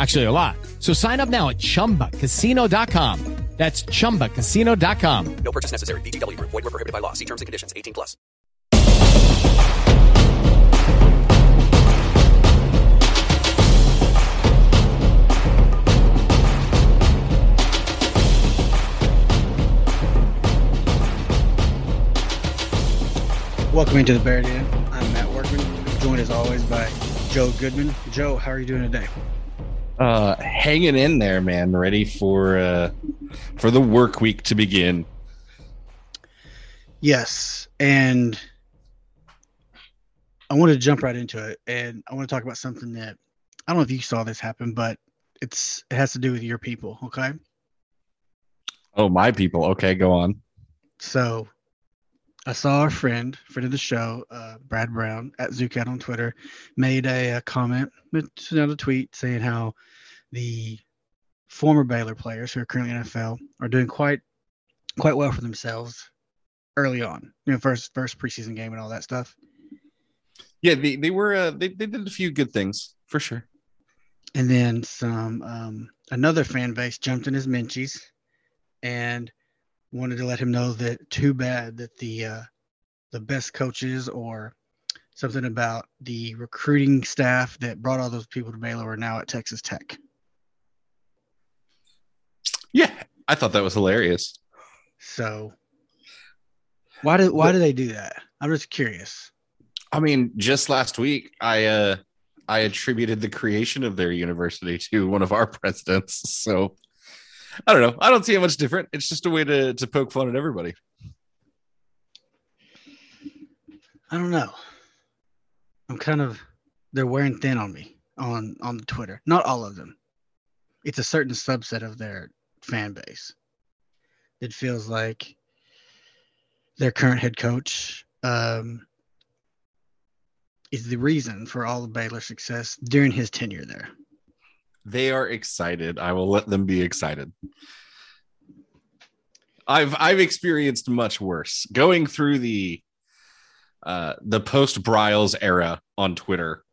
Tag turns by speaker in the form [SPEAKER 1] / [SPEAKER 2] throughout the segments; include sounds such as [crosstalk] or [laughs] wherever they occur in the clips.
[SPEAKER 1] Actually, a lot. So sign up now at chumbacasino.com. That's chumbacasino.com.
[SPEAKER 2] No purchase necessary. VGW. Void were prohibited by law. See terms and conditions. 18 plus.
[SPEAKER 3] Welcome into the Bear Den. I'm Matt Workman, joined as always by Joe Goodman. Joe, how are you doing today?
[SPEAKER 4] Uh hanging in there man ready for uh for the work week to begin.
[SPEAKER 3] Yes, and I want to jump right into it, and I want to talk about something that I don't know if you saw this happen, but it's it has to do with your people. Okay,
[SPEAKER 4] oh my people. Okay go on.
[SPEAKER 3] So I saw a friend, friend of the show, uh, Brad Brown at Zoocat on Twitter, made a, a comment, sent out a tweet saying how the former Baylor players who are currently in NFL are doing quite quite well for themselves early on, you know, first first preseason game and all that stuff.
[SPEAKER 4] yeah they, they were uh they, they did a few good things for sure
[SPEAKER 3] And then some um, another fan base jumped in his menchies and wanted to let him know that too bad that the uh, the best coaches or something about the recruiting staff that brought all those people to Baylor are now at Texas Tech.
[SPEAKER 4] Yeah i thought that was hilarious
[SPEAKER 3] So why did why do they do that? I'm just curious.
[SPEAKER 4] i mean just last week i uh i attributed the creation of their university to one of our [laughs] presidents so i don't know i don't see it much different it's just a way to to poke fun at everybody
[SPEAKER 3] I don't know. I'm kind of they're wearing thin on me on on Twitter. Not all of them. It's a certain subset of their fan base. It feels like their current head coach um, is the reason for all of Baylor's success during his tenure there.
[SPEAKER 4] they are excited i will let them be excited i've i've experienced much worse going through the uh the post Briles era on twitter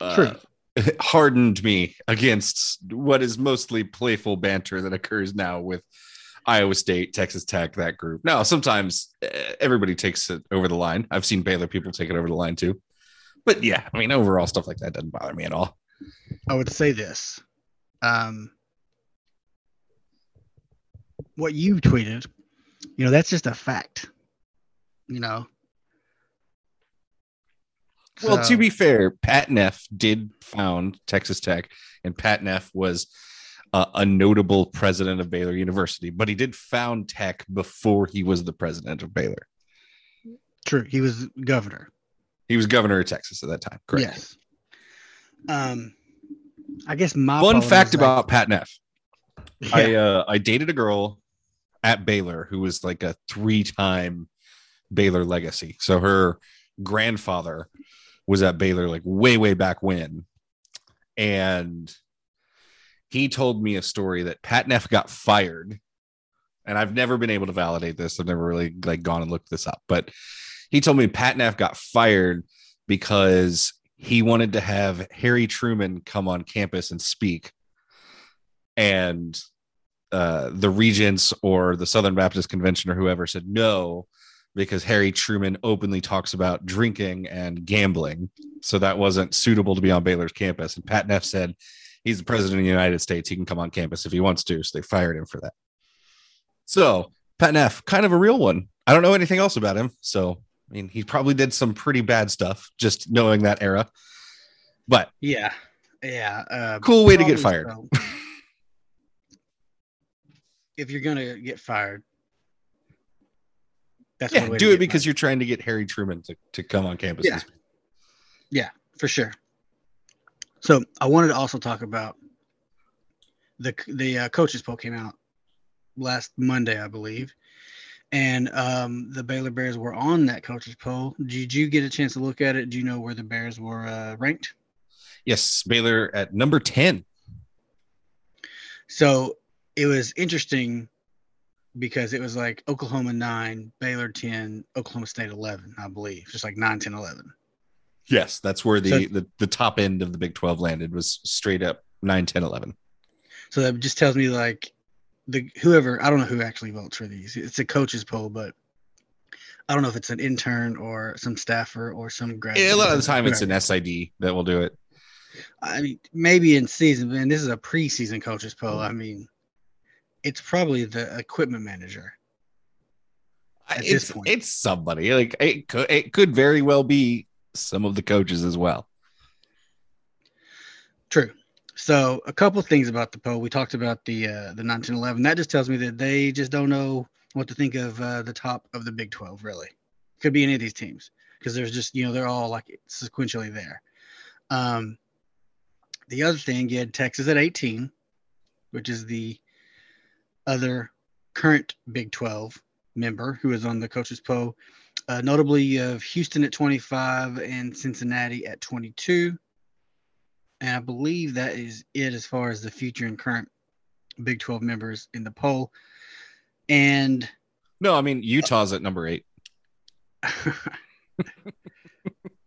[SPEAKER 4] uh,
[SPEAKER 3] True. [laughs]
[SPEAKER 4] hardened me against what is mostly playful banter that occurs now with iowa state texas tech that group now sometimes eh, everybody takes it over the line i've seen baylor people take it over the line too but yeah i mean overall stuff like that doesn't bother me at all
[SPEAKER 3] I would say this. Um, what you tweeted, you know, that's just a fact. You know.
[SPEAKER 4] Well,
[SPEAKER 3] So-
[SPEAKER 4] to be fair, Pat Neff did found Texas Tech, and Pat Neff was uh, a notable president of Baylor University, but he did found Tech before he was the president of Baylor.
[SPEAKER 3] true, he was governor.
[SPEAKER 4] He was governor of Texas at that time. Correct.
[SPEAKER 3] Yes. Um, I guess my
[SPEAKER 4] Fun fact
[SPEAKER 3] like-
[SPEAKER 4] about Pat Neff: [laughs] I uh, I dated a girl at Baylor who was like a three-time Baylor legacy. So her grandfather was at Baylor like way way back when, and he told me a story that Pat Neff got fired. And I've never been able to validate this. I've never really like gone and looked this up, but he told me Pat Neff got fired because he wanted to have Harry Truman come on campus and speak, and uh, the regents or the Southern Baptist Convention or whoever said no because Harry Truman openly talks about drinking and gambling. So that wasn't suitable to be on Baylor's campus. And Pat Neff said he's the president of the United States. He can come on campus if he wants to. So they fired him for that. So Pat Neff, kind of a real one. I don't know anything else about him. So, I mean, he probably did some pretty bad stuff just knowing that era. But
[SPEAKER 3] Yeah. Yeah. Uh,
[SPEAKER 4] cool way to get fired.
[SPEAKER 3] so. if you're gonna get fired, that's
[SPEAKER 4] Yeah,
[SPEAKER 3] one way to
[SPEAKER 4] do it because
[SPEAKER 3] fired,
[SPEAKER 4] you're trying to get Harry Truman to, to come on campus.
[SPEAKER 3] Yeah.
[SPEAKER 4] speak.
[SPEAKER 3] for sure. So I wanted to also talk about the the uh, coaches poll came out last Monday, I believe, and um, the Baylor Bears were on that coaches poll. Did you get a chance to look at it? Do you know where the Bears were uh, ranked?
[SPEAKER 4] Yes, Baylor at number 10.
[SPEAKER 3] So it was interesting because it was like Oklahoma 9, Baylor 10, Oklahoma State 11, I believe. Just like 9, 10, 11.
[SPEAKER 4] Yes, that's where the,
[SPEAKER 3] So-
[SPEAKER 4] the, the top end of the Big 12 landed was straight up 9, 10, 11.
[SPEAKER 3] So that just tells me like the whoever, I don't know who actually votes for these. It's a coaches poll, but I don't know if it's an intern or some staffer or some grad.
[SPEAKER 4] Yeah, a lot of the time it's an SID that will do it.
[SPEAKER 3] I mean, maybe in season, and this is a preseason coaches poll. Mm-hmm. I mean, it's probably the equipment manager. At this
[SPEAKER 4] it's
[SPEAKER 3] point.
[SPEAKER 4] it's somebody like it could it could very well be some of the coaches as well.
[SPEAKER 3] True. So a couple things about the poll. We talked about the uh, the 1911. That just tells me that they just don't know what to think of uh, the top of the Big 12. Really, could be any of these teams because there's just you know they're all like sequentially there. Um, the other thing, you had Texas at 18, which is the other current Big 12 member who is on the coaches poll. Uh, notably, of Houston at 25 and Cincinnati at 22. And I believe that is it as far as the future and current Big 12 members in the poll. And
[SPEAKER 4] No, I mean Utah's at number eight. [laughs]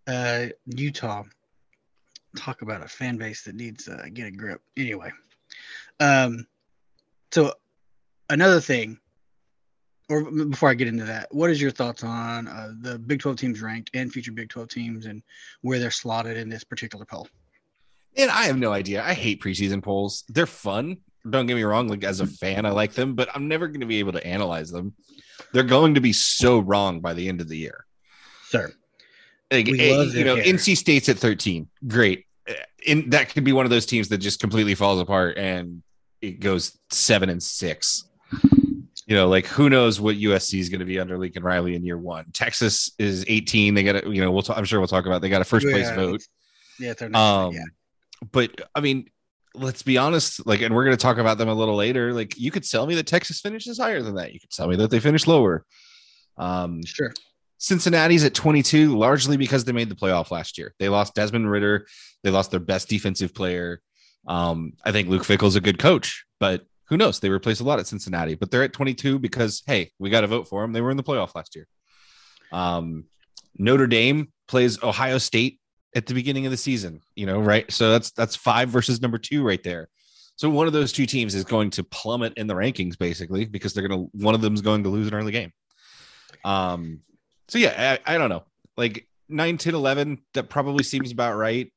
[SPEAKER 3] uh, Utah, talk about a fan base that needs to get a grip. Anyway, um, so another thing, or before I get into that, what is your thoughts on uh, the Big 12 teams ranked and future Big 12 teams and where they're slotted in this particular poll?
[SPEAKER 4] And I have no idea. I hate preseason polls. They're fun. Don't get me wrong. Like as a fan, I like them, but I'm never going to be able to analyze them. They're going to be so wrong by the end of the year.
[SPEAKER 3] Sir,
[SPEAKER 4] Like,
[SPEAKER 3] We
[SPEAKER 4] eh, you know,
[SPEAKER 3] hair.
[SPEAKER 4] NC State's at 13. Great. And that could be one of those teams that just completely falls apart and it goes seven and six. You know, like who knows what USC is going to be under Lincoln Riley in year one. Texas is 18. They got a, you know, we'll talk, I'm sure we'll talk about. They got a first place
[SPEAKER 3] Yeah,
[SPEAKER 4] vote.
[SPEAKER 3] Yeah, it's our next
[SPEAKER 4] Um,
[SPEAKER 3] yeah.
[SPEAKER 4] but I mean, let's be honest. Like, and we're going to talk about them a little later. Like, you could tell me that Texas finishes higher than that. You could tell me that they finish lower. Um,
[SPEAKER 3] Sure.
[SPEAKER 4] Cincinnati's at 22, largely because they made the playoff last year. They lost Desmond Ridder. They lost their best defensive player. Um, I think Luke Fickell's a good coach, but who knows? They replaced a lot at Cincinnati, but they're at 22 because, hey, we got to vote for them. They were in the playoff last year. Um, Notre Dame plays Ohio State at the beginning of the season, you know, right? So that's that's five versus number two right there. So one of those two teams is going to plummet in the rankings basically because they're to one of them's going to lose an early game. Um, so yeah, I, I don't know. Like 9, 10, 11, that probably seems about right.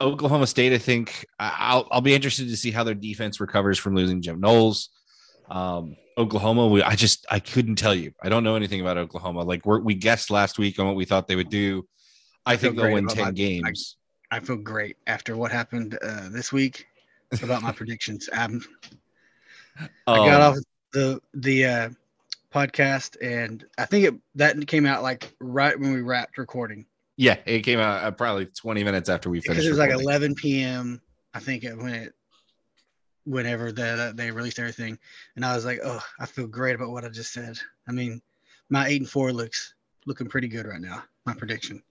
[SPEAKER 4] Oklahoma State, I think I- I'll I'll be interested to see how their defense recovers from losing Jim Knowles. Um, Oklahoma, we, I just I couldn't tell you. I don't know anything about Oklahoma. Like we're, we guessed last week on what we thought they would do. I
[SPEAKER 3] feel
[SPEAKER 4] think they'll win ten
[SPEAKER 3] my-
[SPEAKER 4] games.
[SPEAKER 3] I feel great after what happened uh, this week about my predictions. [laughs] Um, I got
[SPEAKER 4] Um,
[SPEAKER 3] off the the uh, podcast, and I think it that came out like right when we wrapped recording
[SPEAKER 4] Yeah, it came out uh, probably twenty minutes after we finished.
[SPEAKER 3] it was like 11 p.m. I think it, when it whenever that uh, they released everything, and I was like, oh, I feel great about what I just said. I mean, my eight and four looks looking pretty good right now. My prediction.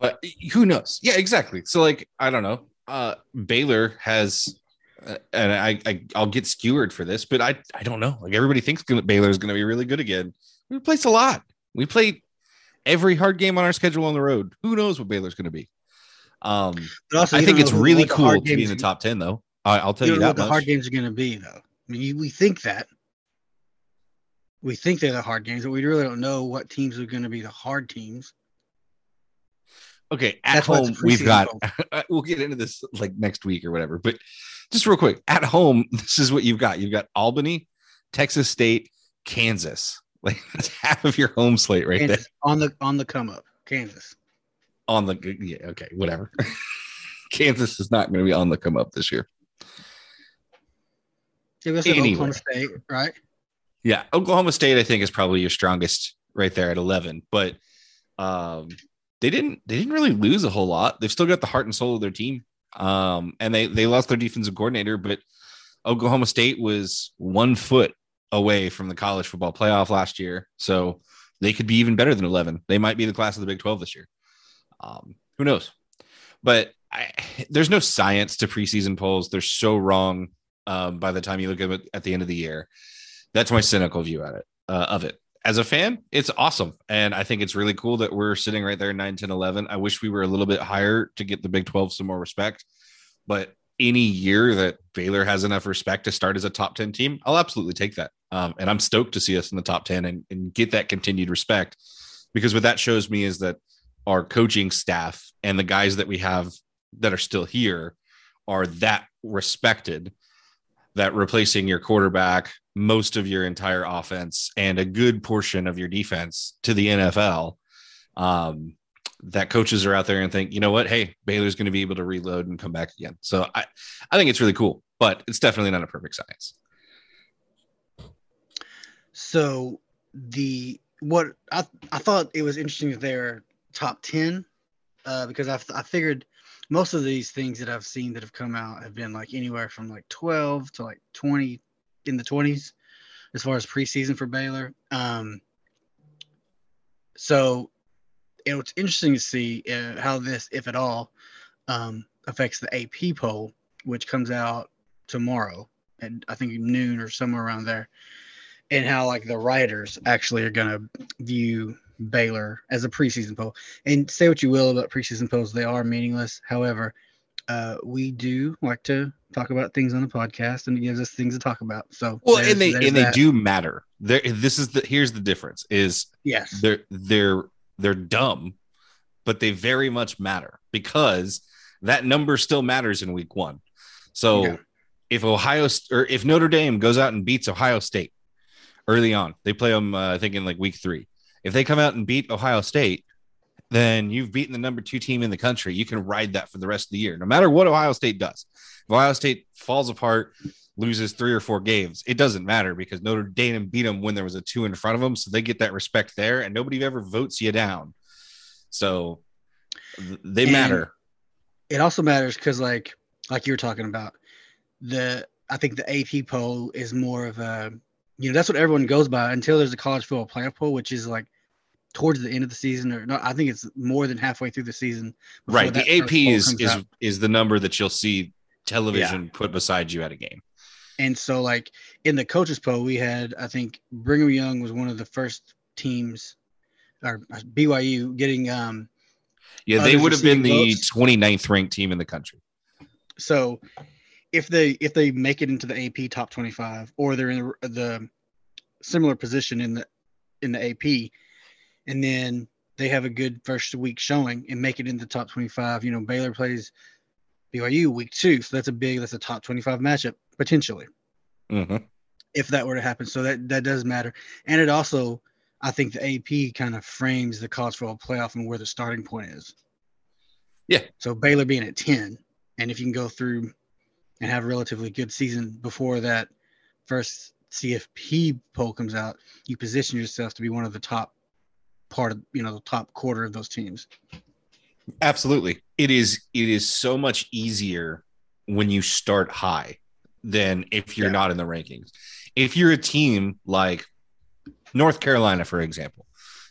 [SPEAKER 4] but who knows? Yeah, exactly. So like I don't know. Uh Baylor has Uh, and I, I I'll get skewered for this, but I I don't know. Like everybody thinks Baylor is going to be really good again. We placed a lot. We played every hard game on our schedule on the road. Who knows what Baylor's going to be? Um,
[SPEAKER 3] But also,
[SPEAKER 4] I think it's really cool to be in the top ten, though. I, I'll tell
[SPEAKER 3] You
[SPEAKER 4] you,
[SPEAKER 3] know
[SPEAKER 4] that
[SPEAKER 3] what the hard games are going to be, though. I mean, you, we think that. We think they're the hard games, but we really don't know what teams are going to be the hard teams.
[SPEAKER 4] Okay, at
[SPEAKER 3] That's
[SPEAKER 4] home we've got. [laughs] we'll get into this like next week or whatever, but just real quick, at home, [laughs] this is what you've got. You've got Albany, Texas State, Kansas. Like [laughs] that's half of your home slate right there
[SPEAKER 3] on the on the come up, Kansas.
[SPEAKER 4] on the. Yeah, okay, whatever. [laughs] Kansas is not going to be on the come up this year.
[SPEAKER 3] Also have
[SPEAKER 4] Anyway.
[SPEAKER 3] Oklahoma State, right?
[SPEAKER 4] Yeah, Oklahoma State, I think, is probably your strongest right there at eleven. But um, they didn't they didn't really lose a whole lot. They've still got the heart and soul of their team. Um, and they they lost their defensive coordinator, but Oklahoma State was one foot away from the college football playoff last year, so they could be even better than eleven. They might be the class of the Big Twelve this year. Um, who knows? But I, there's no science to preseason polls. They're so wrong um, by the time you look at it at the end of the year. That's my cynical view at it uh, of it. As a fan, it's awesome. And I think it's really cool that we're sitting right there 9, 10, 11. I wish we were a little bit higher to get the Big 12 some more respect. But any year that Baylor has enough respect to start as a top 10 team, I'll absolutely take that. Um, and I'm stoked to see us in the top 10 and, and get that continued respect because what that shows me is that our coaching staff and the guys that we have that are still here are that respected that replacing your quarterback, most of your entire offense, and a good portion of your defense to the NFL. Um, that coaches are out there and think, you know what, hey, Baylor's going to be able to reload and come back again. So I, I think it's really cool, but it's definitely not a perfect science.
[SPEAKER 3] So the what I I thought it was interesting they're top ten uh, because I I figured most of these things that I've seen that have come out have been like anywhere from like twelve to like twenty in the twenties as far as preseason for Baylor. Um, so it was interesting to see uh, how this, if at all, um, affects the AP poll, which comes out tomorrow at I think noon or somewhere around there and how like the writers actually are going to view Baylor as a preseason poll. And say what you will about preseason polls, they are meaningless. However, uh, we do like to talk about things on the podcast, and it gives us things to talk about. So
[SPEAKER 4] Well, and they and they do matter. There, this is the here's the difference: is
[SPEAKER 3] yes,
[SPEAKER 4] they're they're they're dumb, but they very much matter because that number still matters in week one. So
[SPEAKER 3] Yeah.
[SPEAKER 4] if Ohio or if Notre Dame goes out and beats Ohio State early on, they play them uh, I think in like week three. If they come out and beat Ohio State, then you've beaten the number two team in the country. You can ride that for the rest of the year, no matter what Ohio State does. If Ohio State falls apart, loses three or four games, it doesn't matter because Notre Dame beat them when there was a two in front of them, so they get that respect there, and nobody ever votes you down. So they
[SPEAKER 3] And-
[SPEAKER 4] matter.
[SPEAKER 3] it also matters because like like you were talking about the I think the AP poll is more of a you know that's what everyone goes by until there's a college football playoff poll, which is like towards the end of the season or not. I think it's more than halfway through the season.
[SPEAKER 4] Right. The AP is is
[SPEAKER 3] out.
[SPEAKER 4] is the number that you'll see television put beside you at a game.
[SPEAKER 3] And so, like in the coaches poll, we had I think Brigham Young was one of the first teams, or uh, BYU getting. um
[SPEAKER 4] Yeah, they would have been the
[SPEAKER 3] votes?
[SPEAKER 4] 29th ranked team in the country.
[SPEAKER 3] So, if they if they make it into the AP top twenty five, or they're in the, the similar position in the in the AP, and then they have a good first week showing and make it in the top twenty five, you know Baylor plays BYU week two, so that's a big that's a top twenty five matchup potentially.
[SPEAKER 4] Mhm.
[SPEAKER 3] if that were to happen. So that that does matter, and it also I think the AP kind of frames the college football playoff and where the starting point is.
[SPEAKER 4] Yeah.
[SPEAKER 3] So Baylor being at ten, and if you can go through and have a relatively good season before that first CFP poll comes out, you position yourself to be one of the top part of you know the top quarter of those teams.
[SPEAKER 4] Absolutely. It is it is so much easier when you start high than if you're
[SPEAKER 3] Yeah.
[SPEAKER 4] not in the rankings. If you're a team like North Carolina, for example,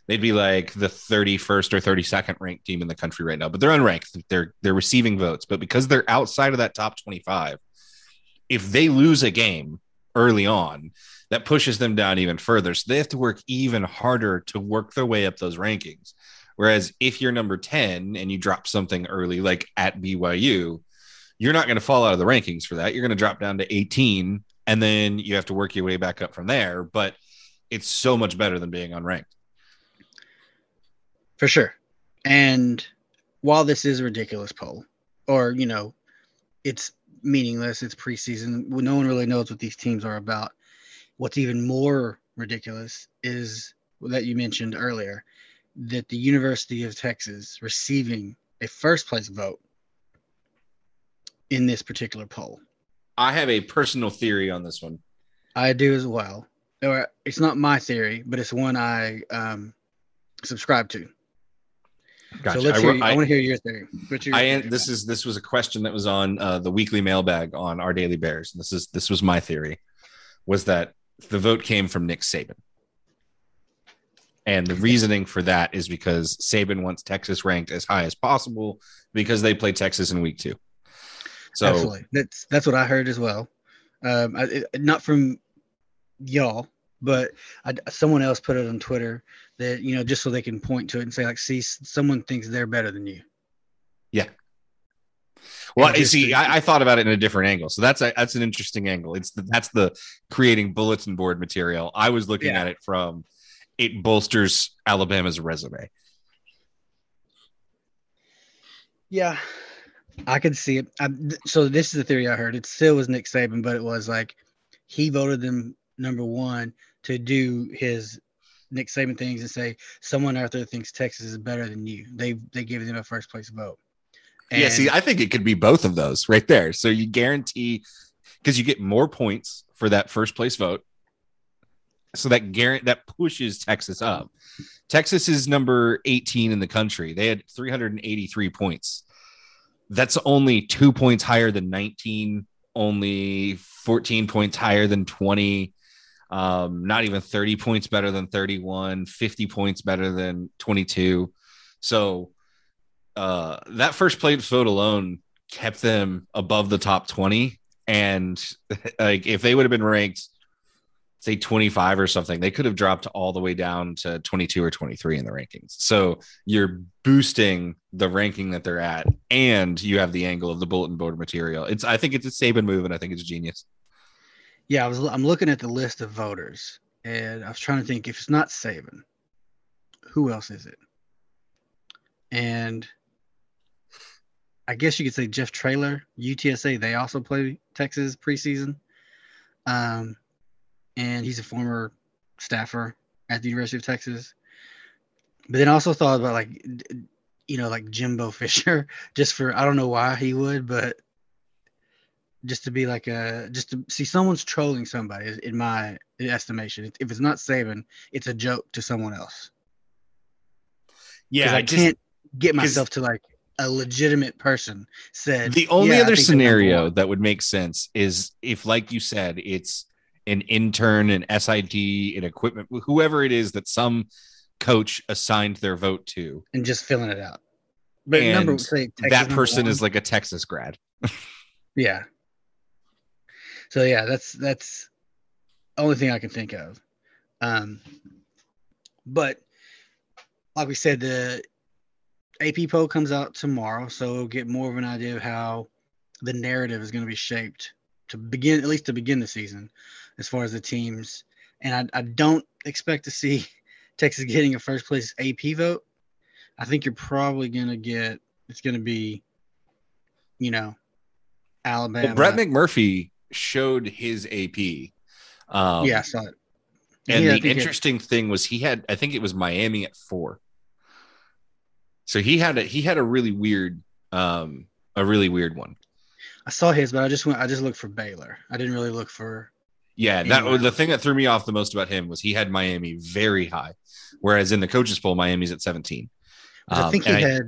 [SPEAKER 4] they'd be like the 31st or 32nd ranked team in the country right now, but they're unranked. They're they're receiving votes, but because they're outside of that top 25, if they lose a game early on, that pushes them down even further. So they have to work even harder to work their way up those rankings. Whereas if you're number 10 and you drop something early, like at BYU, you're not going to fall out of the rankings for that. You're going to drop down to 18 and then you have to work your way back up from there. But it's so much better than being unranked.
[SPEAKER 3] For sure. And while this is a ridiculous poll, or, you know, it's meaningless, it's preseason, no one really knows what these teams are about. What's even more ridiculous is that you mentioned earlier that the University of Texas receiving a first place vote in this particular poll.
[SPEAKER 4] I have a personal theory on this one.
[SPEAKER 3] I do as well. Or it's not my theory, but it's one I um, subscribe to.
[SPEAKER 4] Gotcha.
[SPEAKER 3] So let's
[SPEAKER 4] I,
[SPEAKER 3] hear. I,
[SPEAKER 4] I-
[SPEAKER 3] want to hear your theory. Your
[SPEAKER 4] I
[SPEAKER 3] theory?
[SPEAKER 4] this is this was a question that was on uh, the weekly mailbag on our Daily Bears. This is this was my theory, was that the vote came from Nick Saban, and the reasoning for that is because Saban wants Texas ranked as high as possible because they play Texas in week two. So
[SPEAKER 3] Absolutely. That's that's what I heard as well. Um, I, it, not from y'all, but I, someone else put it on Twitter that you know just so they can point to it and say like, see, someone thinks they're better than you.
[SPEAKER 4] Yeah.
[SPEAKER 3] Well,
[SPEAKER 4] you see, I, I thought about it in a different angle, so that's a, that's an interesting angle. It's the, that's the creating bulletin board material. I was looking
[SPEAKER 3] Yeah.
[SPEAKER 4] at it from it bolsters Alabama's resume.
[SPEAKER 3] Yeah, I can see it. I, th- so this is the theory I heard. It still was Nick Saban, but it was like he voted them number one to do his Nick Saban things and say someone out there thinks Texas is better than you. They they gave them a first place vote.
[SPEAKER 4] yeah, see, I think it could be both of those right there. So you guarantee because you get more points for that first place vote. So that guarant that pushes Texas up. Texas is number 18 in the country. They had 383 points. That's only two points higher than 19, only 14 points higher than 20, um, not even 30 points better than 31, 50 points better than 22. So uh, that first place vote alone kept them above the top 20. And [laughs] like if they would have been ranked, say 25 or something, they could have dropped all the way down to 22 or 23 in the rankings. So you're boosting the ranking that they're at, and you have the angle of the bulletin board material. It's I think it's a Saban move, and I think it's genius.
[SPEAKER 3] Yeah, I was. I'm looking at the list of voters, and I was trying to think if it's not Saban, who else is it? And I guess you could say Jeff Traylor, UTSA. They also play Texas preseason, um, and he's a former staffer at the University of Texas. But then I also thought about like, you know, like Jimbo [laughs] Fisher, just for I don't know why he would, but just to be like a just to see someone's trolling somebody in my estimation. If it's not Saban, it's a joke to someone else. Yeah, I, can't get myself to like a legitimate person said.
[SPEAKER 4] the only
[SPEAKER 3] "Yeah,
[SPEAKER 4] other
[SPEAKER 3] think they're number
[SPEAKER 4] scenario that would make sense is if, like you said, it's an intern, an SID, an equipment, whoever it is that some coach assigned their vote to.
[SPEAKER 3] and just filling it out. But
[SPEAKER 4] And
[SPEAKER 3] number say
[SPEAKER 4] that person is like a Texas grad. [laughs]
[SPEAKER 3] yeah. So yeah, that's that's the only thing I can think of. Um, but like we said, the AP poll comes out tomorrow, so we'll get more of an idea of how the narrative is going to be shaped to begin, at least to begin the season, as far as the teams. And I, I don't expect to see [laughs] Texas getting a first place AP vote. I think you're probably going to get it's going to be, you know, Alabama.
[SPEAKER 4] Well, Brett McMurphy showed his AP. Um,
[SPEAKER 3] yeah, I saw it.
[SPEAKER 4] And
[SPEAKER 3] Yeah,
[SPEAKER 4] the
[SPEAKER 3] think it-
[SPEAKER 4] interesting thing was he had, I think it was Miami at four. So he had a he had a really weird, um, a really weird one.
[SPEAKER 3] I saw his, but I just went. I just looked for Baylor. I didn't really look for.
[SPEAKER 4] Yeah, that
[SPEAKER 3] Anyway.
[SPEAKER 4] the thing that threw me off the most about him was he had Miami very high, whereas in the coaches poll, Miami's at seventeen.
[SPEAKER 3] 'cause I
[SPEAKER 4] Um,
[SPEAKER 3] think he
[SPEAKER 4] I,
[SPEAKER 3] had.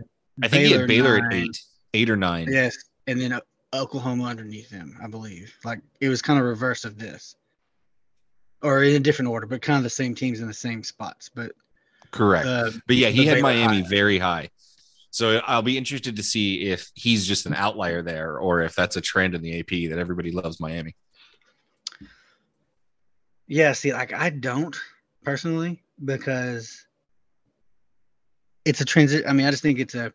[SPEAKER 4] I think he had Baylor
[SPEAKER 3] nine.
[SPEAKER 4] at eight, eight or nine.
[SPEAKER 3] Yes, and then uh, Oklahoma underneath him, I believe. Like it was kind of reverse of this, or in a different order, but kind of the same teams in the same spots. But
[SPEAKER 4] Correct.
[SPEAKER 3] uh,
[SPEAKER 4] But yeah, he had
[SPEAKER 3] Baylor
[SPEAKER 4] Miami
[SPEAKER 3] high.
[SPEAKER 4] very high. So I'll be interested to see if he's just an outlier there or if that's a trend in the AP that everybody loves Miami.
[SPEAKER 3] Yeah, see, like I don't personally because it's a transit. I mean, I just think it's a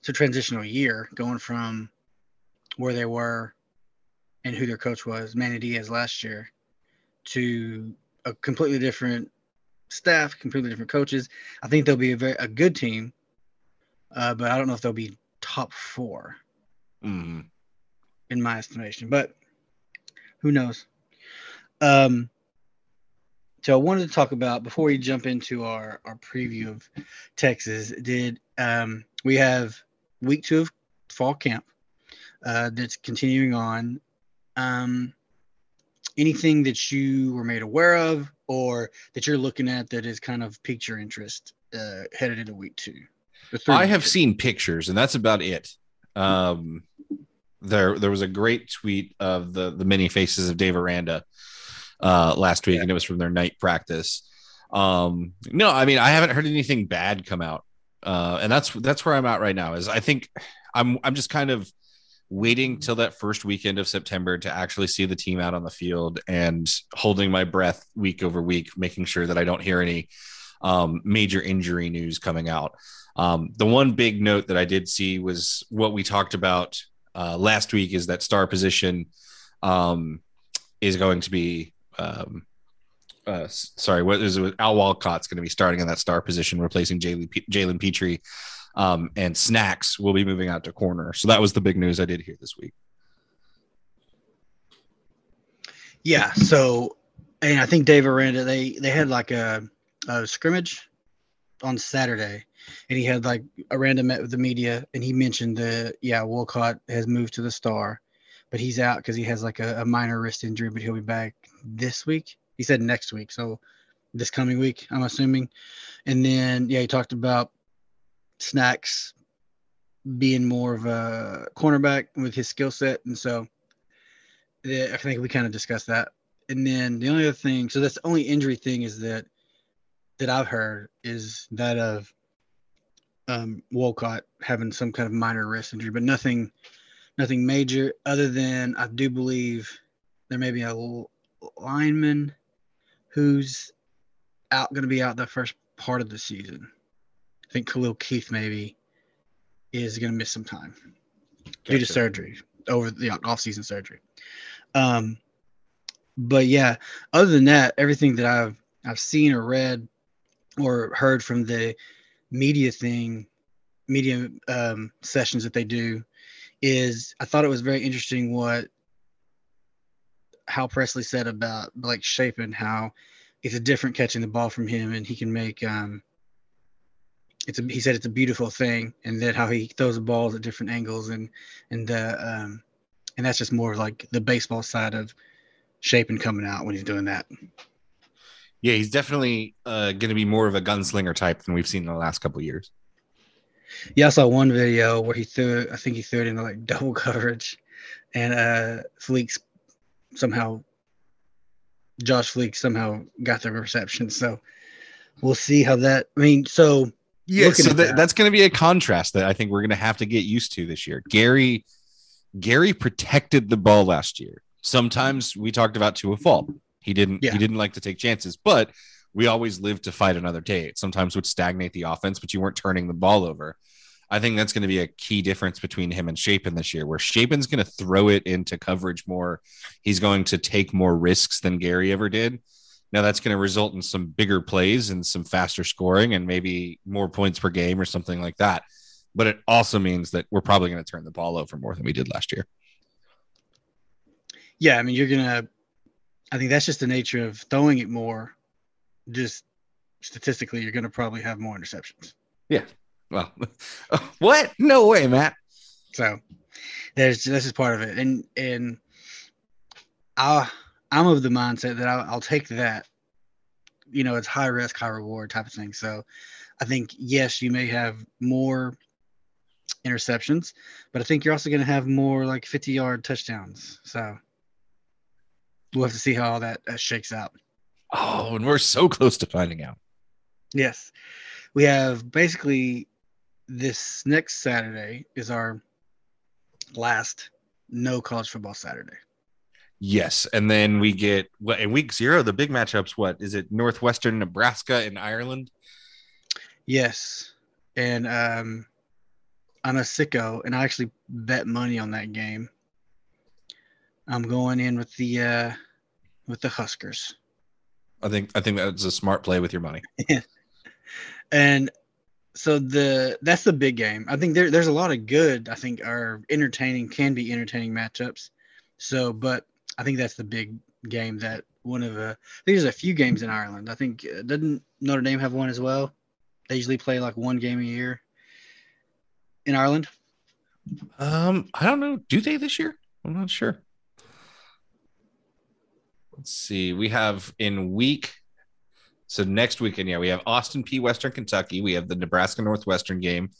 [SPEAKER 3] it's a transitional year going from where they were and who their coach was, Manny Diaz last year, to a completely different staff, completely different coaches. I think they'll be a very a good team, uh, but I don't know if they'll be top four
[SPEAKER 4] Mm.
[SPEAKER 3] in my estimation. But who knows? Um, so I wanted to talk about before we jump into our our preview of Texas. Did um, we have week two of fall camp uh, that's continuing on? Um, anything that you were made aware of or that you're looking at that has kind of piqued your interest uh, headed into week two?
[SPEAKER 4] I have
[SPEAKER 3] two?
[SPEAKER 4] seen pictures, and that's about it. Um, there, there was a great tweet of the the many faces of Dave Aranda uh, last week,
[SPEAKER 3] Yeah.
[SPEAKER 4] and it was from their night practice. Um, no, I mean I haven't heard anything bad come out, uh, and that's that's where I'm at right now. Is I think I'm I'm just kind of waiting till that first weekend of September to actually see the team out on the field and holding my breath week over week, making sure that I don't hear any um, major injury news coming out. Um, the one big note that I did see was what we talked about uh, last week is that star position um, is going to be. Um, uh, sorry, what is it? Al Walcott's going to be starting in that star position, replacing Jalen Pe- Jalen Pitre, um, and Snacks will be moving out to corner. So that was the big news I did hear this week.
[SPEAKER 3] Yeah. So, and I think Dave Aranda, they they had like a, a scrimmage on Saturday, and he had like Aranda met with the media, and he mentioned that yeah, Walcott has moved to the Star, but he's out because he has like a, a minor wrist injury, but he'll be back this week. He said next week, so this coming week, I'm assuming. And then yeah, he talked about Snacks being more of a cornerback with his skill set, and so yeah, I think we kind of discussed that. And then the only other thing, so that's the only injury thing is that that I've heard is that of um, Walcott having some kind of minor wrist injury, but nothing, nothing major. Other than I do believe there may be a lineman who's out, going to be out the first part of the season. I think Khalil Keith maybe is going to miss some time due to surgery over the off-season surgery. Um, but yeah, other than that, everything that I've I've seen or read or heard from the media thing, media um, sessions that they do, is I thought it was very interesting what Hal Presley said about Blake Shapen, how it's a different catching the ball from him, and he can make um, it's a, he said it's a beautiful thing, and that how he throws the balls at different angles, and and the um, and that's just more of like the baseball side of Shapen coming out when he's doing that.
[SPEAKER 4] Yeah, he's definitely uh, going to be more of a gunslinger type than we've seen in the last couple of years.
[SPEAKER 3] Yeah, I saw one video where he threw. I think he threw it into like [laughs] double coverage, and uh, Fleeks somehow, Josh Fleeks somehow got the reception. So we'll see how that. I mean, so
[SPEAKER 4] Yeah, so that,
[SPEAKER 3] that.
[SPEAKER 4] that's going to be a contrast that I think we're going to have to get used to this year. Gerry, Gerry protected the ball last year. Sometimes we talked about to a fault. He didn't.
[SPEAKER 3] Yeah.
[SPEAKER 4] He didn't like to take chances, but we always lived to fight another day. It sometimes would stagnate the offense, but you weren't turning the ball over. I think that's going to be a key difference between him and Shapen this year, where Shapen's going to throw it into coverage more. He's going to take more risks than Gerry ever did. Now that's going to result in some bigger plays and some faster scoring and maybe more points per game or something like that. But it also means that we're probably going to turn the ball over more than we did last year.
[SPEAKER 3] yeah, I mean, you're gonna. I think that's just the nature of throwing it more. Just statistically, you're gonna probably have more interceptions.
[SPEAKER 4] Well, [laughs] what? No way, Matt.
[SPEAKER 3] So there's this is part of it, and and I I'm of the mindset that I'll, I'll take that. You know, it's high risk, high reward type of thing. So I think yes, you may have more interceptions, but I think you're also going to have more like 50 yard touchdowns. So we'll have to see how all that uh, shakes out.
[SPEAKER 4] Oh, and we're so close to finding out.
[SPEAKER 3] Yes. We have basically this next Saturday is our last no college football Saturday.
[SPEAKER 4] Yes, and then we get what in week zero. The big matchups. What is it? Northwestern Nebraska and Ireland.
[SPEAKER 3] Yes. And um I'm a sicko and I actually bet money on that game. I'm going in with the uh with the Huskers.
[SPEAKER 4] I think I think that's a smart play with your money. [laughs]
[SPEAKER 3] And so the that's the big game. I think there there's a lot of good, I think are entertaining, can be entertaining matchups. So but I think that's the big game that one of the I think there's a few games in Ireland. I think uh, doesn't Notre Dame have one as well? They usually play like one game a year in Ireland.
[SPEAKER 4] Um, I don't know. Do they this year? I'm not sure. Let's see. We have in week. So next weekend, yeah, we have Austin Peay Western Kentucky. We have the Nebraska Northwestern game.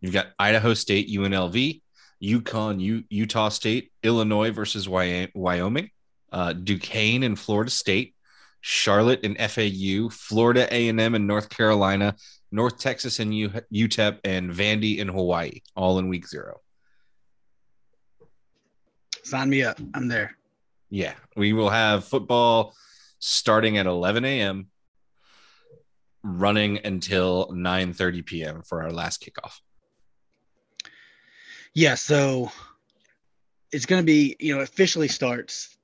[SPEAKER 4] You've got Idaho State, UNLV, UConn, U- Utah State, Illinois versus Wy- Wyoming, uh, Duquesne and Florida State, Charlotte and FAU, Florida A&M and North Carolina, North Texas and U- UTEP, and Vandy in Hawaii, all in week zero.
[SPEAKER 3] Sign me up. I'm there.
[SPEAKER 4] Yeah, we will have football starting at 11 a.m. running until 9:30 p.m. for our last kickoff.
[SPEAKER 3] Yeah, so it's going to be, you know, officially starts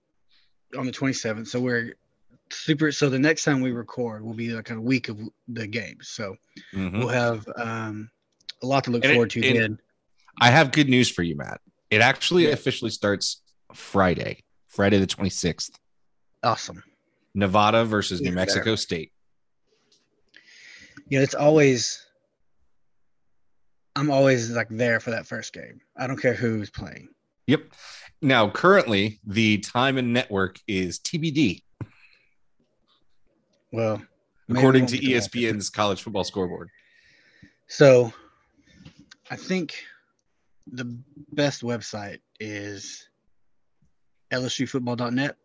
[SPEAKER 3] on the 27th. So we're super. So the next time we record will be like a week of the games. So
[SPEAKER 4] Mhm.
[SPEAKER 3] we'll have um, a lot to look
[SPEAKER 4] And it-
[SPEAKER 3] forward to then.
[SPEAKER 4] I have good news for you, Matt. It actually officially starts Friday, Friday the 26th.
[SPEAKER 3] Awesome.
[SPEAKER 4] Nevada versus New
[SPEAKER 3] Yeah,
[SPEAKER 4] Mexico State.
[SPEAKER 3] You know, it's always. I'm always like there for that first game. I don't care who's playing.
[SPEAKER 4] Yep. Now, currently, the time and network is TBD,
[SPEAKER 3] Well,
[SPEAKER 4] according to
[SPEAKER 3] won't get that.
[SPEAKER 4] ESPN's college football scoreboard.
[SPEAKER 3] So, I think the best website is LSUfootball.net.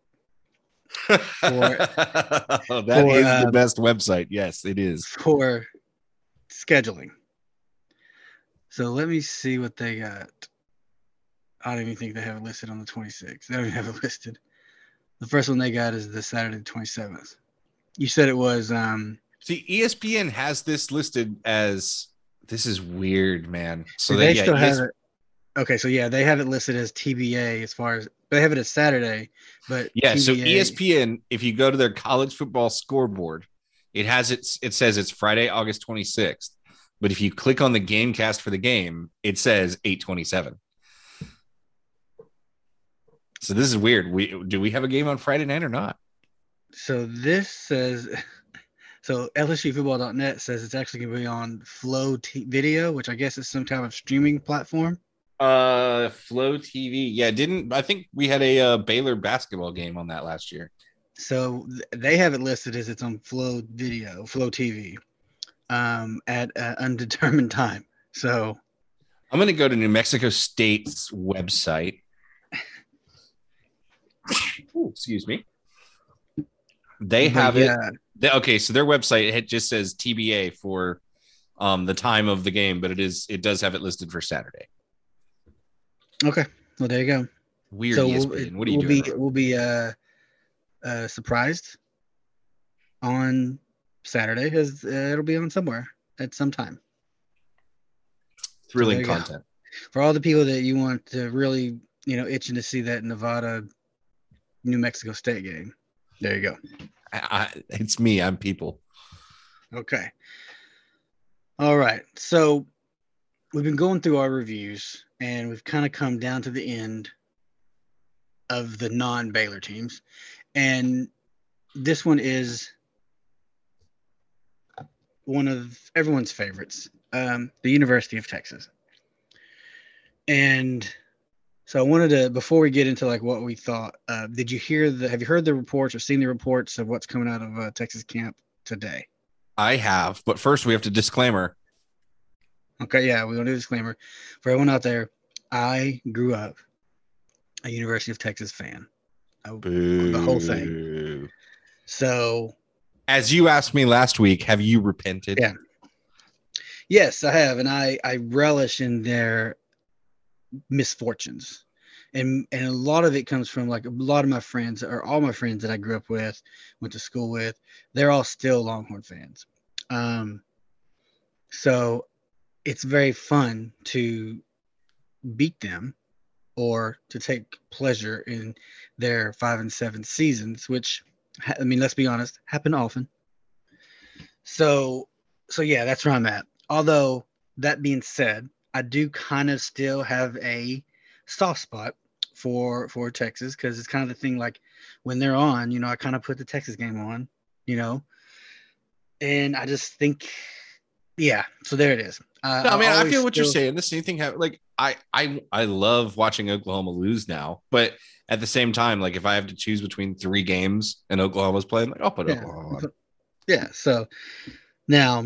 [SPEAKER 3] [laughs]
[SPEAKER 4] that is
[SPEAKER 3] for,
[SPEAKER 4] the
[SPEAKER 3] um,
[SPEAKER 4] best website. Yes, it is.
[SPEAKER 3] for scheduling. So let me see what they got. I don't even think they have it listed on the 26th. They don't even have it listed. The first one they got is the Saturday the 27th. You said it was um
[SPEAKER 4] See, ESPN has this listed as this is weird, man. So
[SPEAKER 3] they
[SPEAKER 4] they, yeah,
[SPEAKER 3] still have
[SPEAKER 4] ES-
[SPEAKER 3] it. Okay, so yeah, they have it listed as TBA as far as they have it as Saturday, but
[SPEAKER 4] Yeah, so ESPN, if you go to their college football scoreboard, it has it. It says it's Friday, August twenty sixth. But if you click on the game cast for the game, it says eight twenty seven. So this is weird. We do we have a game on Friday night or not?
[SPEAKER 3] So this says, [laughs] so LSUfootball.net says it's actually going to be on Flow T- Video, which I guess is some type of streaming platform.
[SPEAKER 4] Uh, Flow TV. Yeah, didn't I think we had a uh, Baylor basketball game on that last year?
[SPEAKER 3] So they have it listed as it's on Flow Video, Flow TV, um, at uh, undetermined [laughs] time. So
[SPEAKER 4] I'm going to go to New Mexico State's website. [laughs] Ooh, excuse me. They have it. They, okay, so their website it just says TBA for um, the time of the game, but it is it does have it listed for Saturday.
[SPEAKER 3] Okay. Well, there you go.
[SPEAKER 4] Weird
[SPEAKER 3] so we'll,
[SPEAKER 4] what are you
[SPEAKER 3] we'll
[SPEAKER 4] doing?
[SPEAKER 3] be we'll be uh, uh, surprised on Saturday because uh, it'll be on somewhere at some time.
[SPEAKER 4] Thrilling
[SPEAKER 3] go.
[SPEAKER 4] content.
[SPEAKER 3] for all the people that you want to really, you know, itching to see that Nevada, New Mexico State game. There you go.
[SPEAKER 4] I, I, it's me. I'm people.
[SPEAKER 3] Okay. All right. So we've been going through our reviews and we've kind of come down to the end of the non Baylor teams. And this one is one of everyone's favorites um, the University of Texas. And so I wanted to, before we get into like what we thought, uh, did you hear the, have you heard the reports or seen the reports of what's coming out of uh, Texas camp today?
[SPEAKER 4] I have, but first we have to disclaimer.
[SPEAKER 3] Okay, yeah, we're gonna do a disclaimer for everyone out there. I grew up a University of Texas fan, I- the whole thing. So
[SPEAKER 4] As you asked me last week, have you repented?
[SPEAKER 3] Yeah. Yes, I have, and I I relish in their misfortunes, and and a lot of it comes from like a lot of my friends or all my friends that I grew up with, went to school with. They're all still Longhorn fans, um, so it's very fun to beat them or to take pleasure in their five and seven seasons, which I mean, let's be honest, happen often. So, so yeah, that's where I'm at. Although that being said, I do kind of still have a soft spot for for Texas because it's kind of the thing like when they're on, you know, I kind of put the Texas game on, you know, and I just think, yeah. So there it is. Uh,
[SPEAKER 4] No, I mean, I feel what you're saying. The same thing happened. Like, I, I, I love watching Oklahoma lose now, but at the same time, like, if I have to choose between three games and Oklahoma's playing, like, I'll put
[SPEAKER 3] Yeah.
[SPEAKER 4] Oklahoma. on.
[SPEAKER 3] yeah so now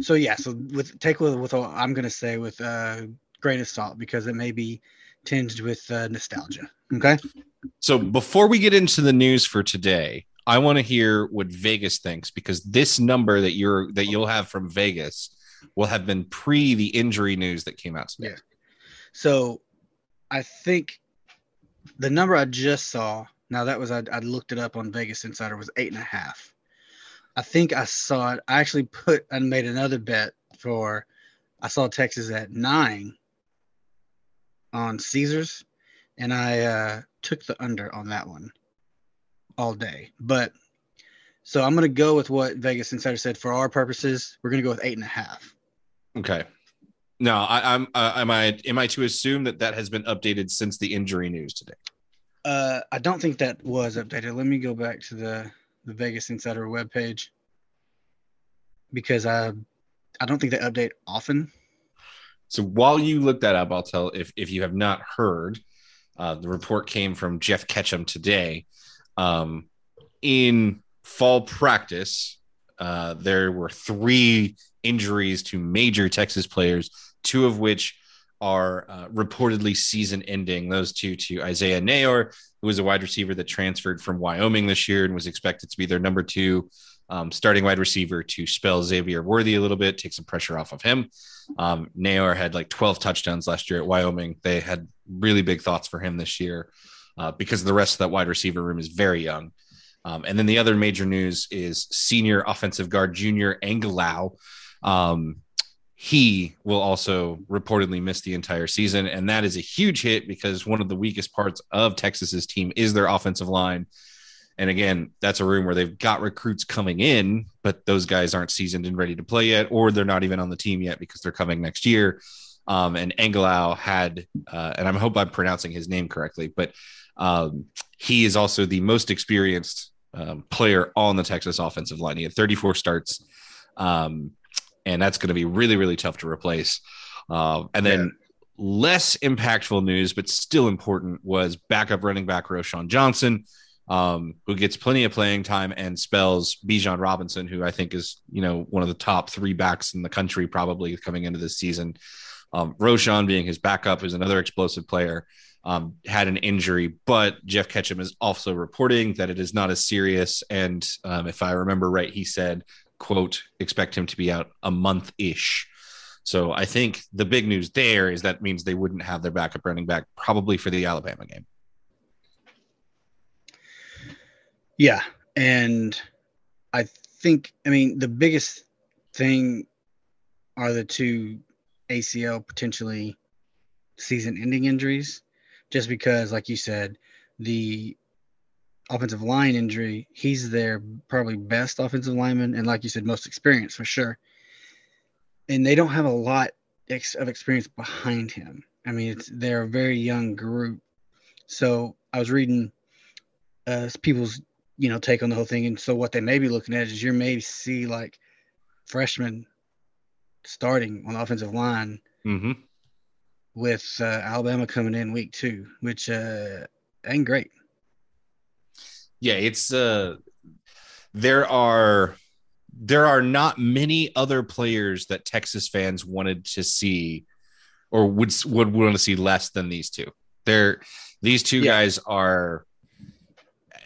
[SPEAKER 3] so yeah so with take with with all i'm gonna say with uh grain of salt because it may be tinged with uh, nostalgia okay
[SPEAKER 4] So before we get into the news for today, I want to hear what Vegas thinks because this number that you're that you'll have from Vegas will have been pre the injury news that came out today.
[SPEAKER 3] Yeah. so i think the number i just saw now that was i, I looked it up on vegas insider was eight and a half i think i saw it i actually put and made another bet for i saw texas at nine on caesars and i uh, took the under on that one all day but so i'm going to go with what vegas insider said for our purposes we're going to go with eight and a half
[SPEAKER 4] Okay. No, I, I'm. Uh, am I? Am I to assume that that has been updated since the injury news today?
[SPEAKER 3] Uh, I don't think that was updated. Let me go back to the the Vegas Insider webpage because I I don't think they update often.
[SPEAKER 4] So while you look that up, I'll tell if if you have not heard, uh, the report came from Jeff Ketchum today. Um, in fall practice, uh, there were three injuries to major Texas players, two of which are uh, reportedly season ending. Those two to Isaiah Neyor, who was a wide receiver that transferred from Wyoming this year and was expected to be their number two um, starting wide receiver to spell Xavier Worthy a little bit, take some pressure off of him. Um, Neyor had like 12 touchdowns last year at Wyoming. They had really big thoughts for him this year uh, because the rest of that wide receiver room is very young. Um, and then the other major news is senior offensive guard Junior Angilau. Um, he will also reportedly miss the entire season. And that is a huge hit because one of the weakest parts of Texas's team is their offensive line. And again, that's a room where they've got recruits coming in, but those guys aren't seasoned and ready to play yet, or they're not even on the team yet because they're coming next year. Um, and Angilau had, uh, and I hope I'm pronouncing his name correctly, but um, he is also the most experienced um, player on the Texas offensive line. He had 34 starts, um, and that's going to be really, really tough to replace. Uh, and then less impactful news, but still important, was backup running back Roschon Johnson, um, who gets plenty of playing time and spells Bijan Robinson, who I think is you know one of the top three backs in the country probably coming into this season. Um, Roschon being his backup is another explosive player. Um, had an injury, but Jeff Ketchum is also reporting that it is not as serious. And um, if I remember right, he said, "quote expect him to be out a month ish." So I think the big news there is that means they wouldn't have their backup running back probably for the Alabama game.
[SPEAKER 3] Yeah, and I think I mean the biggest thing are the two ACL potentially season-ending injuries, just because, like you said, the offensive line injury, he's their probably best offensive lineman, and like you said, most experienced for sure. And they don't have a lot of experience behind him. I mean, it's they're a very young group. So I was reading uh, people's you know take on the whole thing, and so what they may be looking at is you may see like freshmen starting on the offensive line
[SPEAKER 4] Mm-hmm.
[SPEAKER 3] With uh, Alabama coming in week two, which uh, ain't great.
[SPEAKER 4] Yeah, it's uh there are there are not many other players that Texas fans wanted to see or would would want to see less than these two. They're these two
[SPEAKER 3] Yeah.
[SPEAKER 4] guys are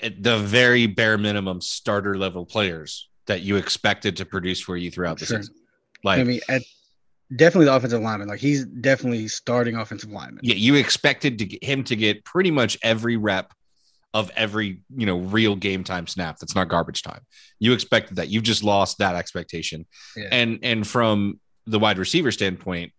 [SPEAKER 4] at the very bare minimum starter level players that you expected to produce for you throughout the
[SPEAKER 3] Sure.
[SPEAKER 4] season. Like,
[SPEAKER 3] I mean, at, definitely the offensive lineman. Like he's definitely starting offensive lineman.
[SPEAKER 4] yeah, you expected to get him to get pretty much every rep of every you know real game time snap that's not garbage time. You expected that. You've just lost that expectation.
[SPEAKER 3] Yeah.
[SPEAKER 4] And and from the wide receiver standpoint,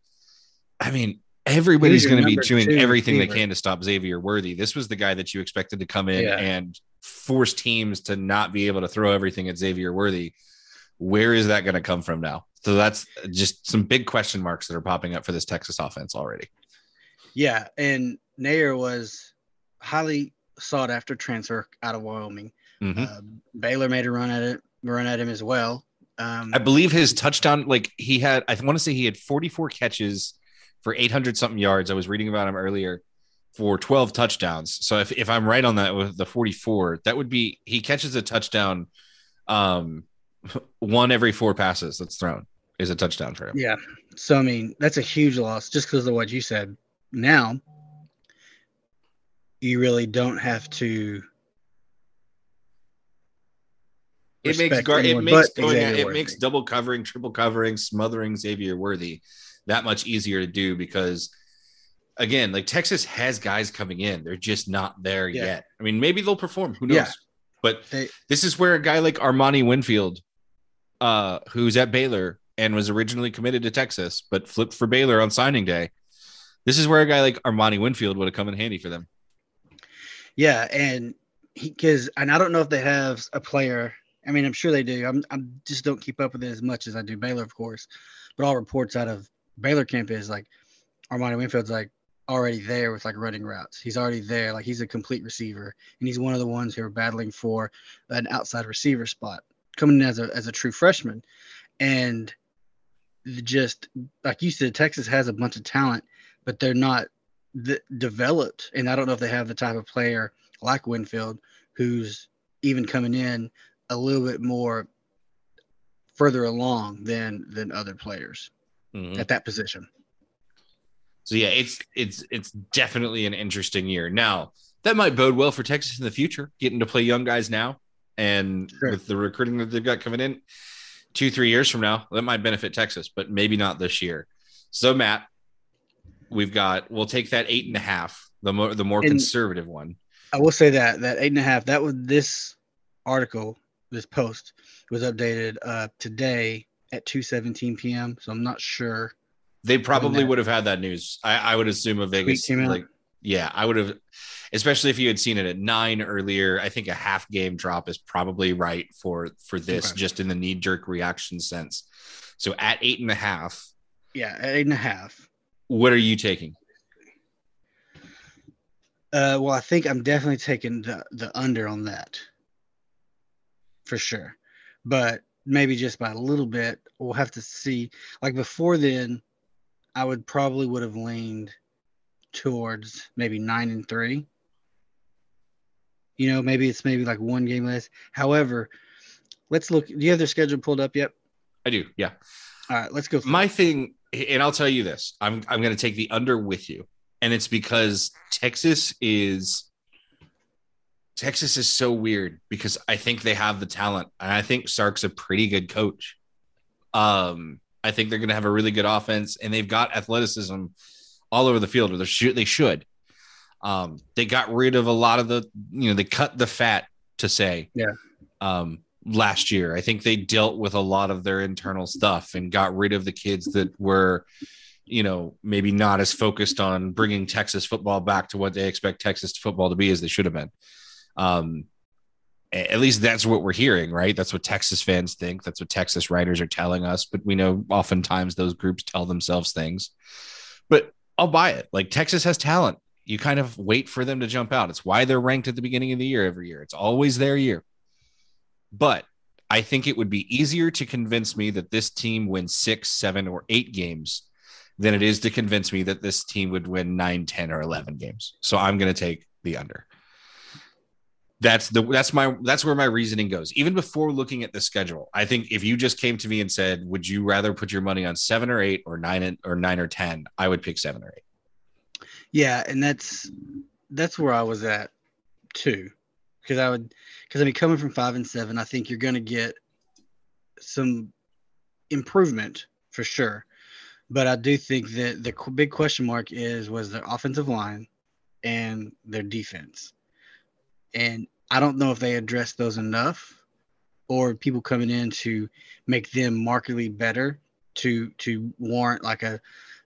[SPEAKER 4] I mean, everybody's going to be doing everything they can to stop Xavier Worthy. This was the guy that you expected to come in
[SPEAKER 3] Yeah.
[SPEAKER 4] and force teams to not be able to throw everything at Xavier Worthy. Where is that going to come from now? So that's just some big question marks that are popping up for this Texas offense already.
[SPEAKER 3] Yeah, and Neyor was highly sought after transfer out of Wyoming.
[SPEAKER 4] Mhm.
[SPEAKER 3] Uh, Baylor made a run at it, run at him as well. Um,
[SPEAKER 4] I believe his touchdown, like he had, I want to say he had 44 catches for 800 something yards. I was reading about him earlier for 12 touchdowns. So if, if I'm right on that with the 44, that would be he catches a touchdown um [laughs] one every four passes that's thrown is a touchdown for him.
[SPEAKER 3] yeah, so I mean that's a huge loss just because of what you said. Now you really don't have to.
[SPEAKER 4] It makes gar- it makes going it
[SPEAKER 3] Worthy.
[SPEAKER 4] makes double covering, triple covering, smothering Xavier Worthy that much easier to do because again, like Texas has guys coming in, they're just not there
[SPEAKER 3] Yeah.
[SPEAKER 4] yet. I mean, maybe they'll perform. Who knows?
[SPEAKER 3] Yeah.
[SPEAKER 4] But
[SPEAKER 3] They,
[SPEAKER 4] this is where a guy like Armani Winfield, uh, who's at Baylor and was originally committed to Texas, but flipped for Baylor on signing day. This is where a guy like Armani Winfield would have come in handy for them.
[SPEAKER 3] Yeah, and because and I don't know if they have a player. I mean, I'm sure they do. I'm I'm just don't keep up with it as much as I do Baylor, of course. But all reports out of Baylor camp is like Armani Winfield's like already there with like running routes. He's already there. Like he's a complete receiver, and he's one of the ones who are battling for an outside receiver spot, coming in as a as a true freshman, and just like you said, Texas has a bunch of talent, but they're not th- developed. And I don't know if they have the type of player like Winfield who's even coming in a little bit more further along than than other players
[SPEAKER 4] Mhm.
[SPEAKER 3] at that position.
[SPEAKER 4] So yeah, it's it's it's definitely an interesting year. Now that might bode well for Texas in the future, getting to play young guys now, and
[SPEAKER 3] Sure.
[SPEAKER 4] with the recruiting that they've got coming in, two three years from now, that might benefit Texas, but maybe not this year. So Matt, we've got we'll take that eight and a half, the more the more
[SPEAKER 3] And-
[SPEAKER 4] conservative one.
[SPEAKER 3] I will say that that eight and a half. That was this article, this post was updated uh, today at two seventeen p.m. So I'm not sure.
[SPEAKER 4] They probably would have had that news. I, I would assume a Vegas like yeah, I would have especially if you had seen it at nine earlier. I think a half game drop is probably right for for this,
[SPEAKER 3] Okay.
[SPEAKER 4] just in the knee jerk reaction sense. So at eight and a half,
[SPEAKER 3] Yeah, at eight and a half.
[SPEAKER 4] what are you taking?
[SPEAKER 3] Uh, well, I think I'm definitely taking the the under on that for sure, but maybe just by a little bit. We'll have to see. Like before then, I would probably would have leaned towards maybe nine and three. You know, maybe it's maybe like one game less. However, let's look. Do you have their schedule pulled up yet?
[SPEAKER 4] I do, yeah.
[SPEAKER 3] All right, let's go.
[SPEAKER 4] My thing, and I'll tell you this: I'm I'm going to take the under with you, and it's because Texas is Texas is so weird because I think they have the talent, and I think Sark's a pretty good coach. Um, I think they're going to have a really good offense, and they've got athleticism all over the field, or they should. They should. Um, they got rid of a lot of the, you know, they cut the fat to say,
[SPEAKER 3] Yeah.
[SPEAKER 4] Um, last year, I think they dealt with a lot of their internal stuff and got rid of the kids that were, you know, maybe not as focused on bringing Texas football back to what they expect Texas football to be as they should have been. Um, at least that's what we're hearing, right? That's what Texas fans think. That's what Texas writers are telling us. But we know oftentimes those groups tell themselves things. But I'll buy it. Like Texas has talent. You kind of wait for them to jump out. It's why they're ranked at the beginning of the year every year. It's always their year. But I think it would be easier to convince me that this team wins six, seven, or eight games than it is to convince me that this team would win nine, 10, or 11 games. So I'm going to take the under. That's the that's my that's where my reasoning goes. Even before looking at the schedule, I think if you just came to me and said, "Would you rather put your money on seven or eight or nine or nine or ten? I would pick seven or eight.
[SPEAKER 3] Yeah, and that's that's where I was at too, because I would because I mean coming from five and seven, I think you're going to get some improvement for sure. But I do think that the big question mark is was their offensive line and their defense. And I don't know if they addressed those enough or people coming in to make them markedly better to to warrant like a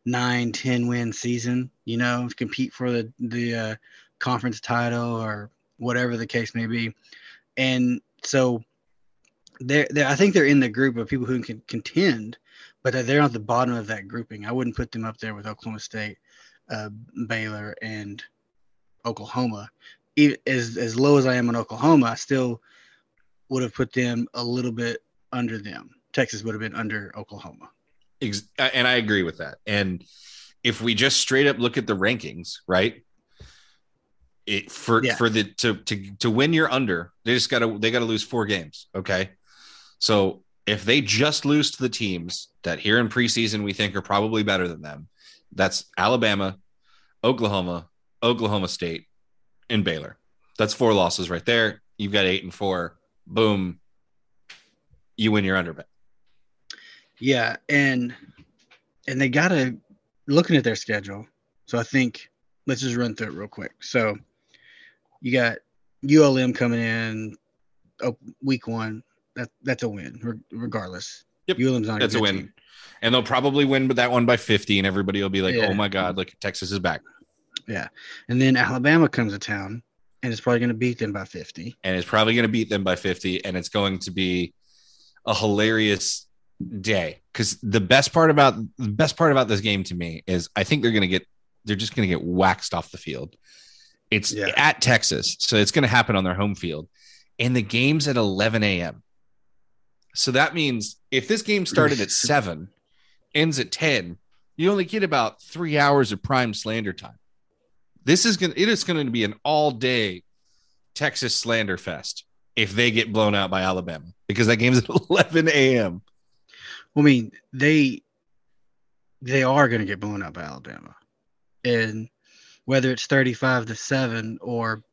[SPEAKER 3] 9 10 win season, you know, compete for the the uh, conference title or whatever the case may be. And so they're, they're I think they're in the group of people who can contend, but they're at the bottom of that grouping. I wouldn't put them up there with Oklahoma State, uh, Baylor, and Oklahoma. As as low as I am in Oklahoma, I still would have put them a little bit under them. Texas would have been under Oklahoma.
[SPEAKER 4] Ex- uh, and I agree with that. And if we just straight up look at the rankings, right? It for
[SPEAKER 3] Yeah.
[SPEAKER 4] for the to to to win your under, they just gotta they gotta lose four games. Okay. So if they just lose to the teams that here in preseason we think are probably better than them, that's Alabama, Oklahoma, Oklahoma State, and Baylor. That's four losses right there. You've got eight and four. Boom. You win your under bet.
[SPEAKER 3] Yeah, and and they gotta looking at their schedule. So I think let's just run through it real quick. So you got ULM coming in oh, week one. That that's a win, regardless.
[SPEAKER 4] Yep,
[SPEAKER 3] ULM's not
[SPEAKER 4] That's a
[SPEAKER 3] good
[SPEAKER 4] win.
[SPEAKER 3] team.
[SPEAKER 4] And they'll probably win that one by 50, and everybody will be like, oh
[SPEAKER 3] Yeah.
[SPEAKER 4] oh my God, like Texas is back.
[SPEAKER 3] Yeah, and then Alabama comes to town, and it's probably going to beat them by 50.
[SPEAKER 4] And it's probably going to beat them by 50. And it's going to be a hilarious day. Because the best part about the best part about this game to me is I think they're going to get they're just going to get waxed off the field. It's
[SPEAKER 3] Yeah.
[SPEAKER 4] at Texas, so it's going to happen on their home field. And the game's at 11 a.m. So that means if this game started at [laughs] seven, ends at 10, you only get about three hours of prime slander time. This is going to, it is going to be an all day Texas slander fest if they get blown out by Alabama because that game's at [laughs] 11 a.m.
[SPEAKER 3] Well, I mean, they they are going to get blown out by Alabama, and whether it's thirty-five to seven or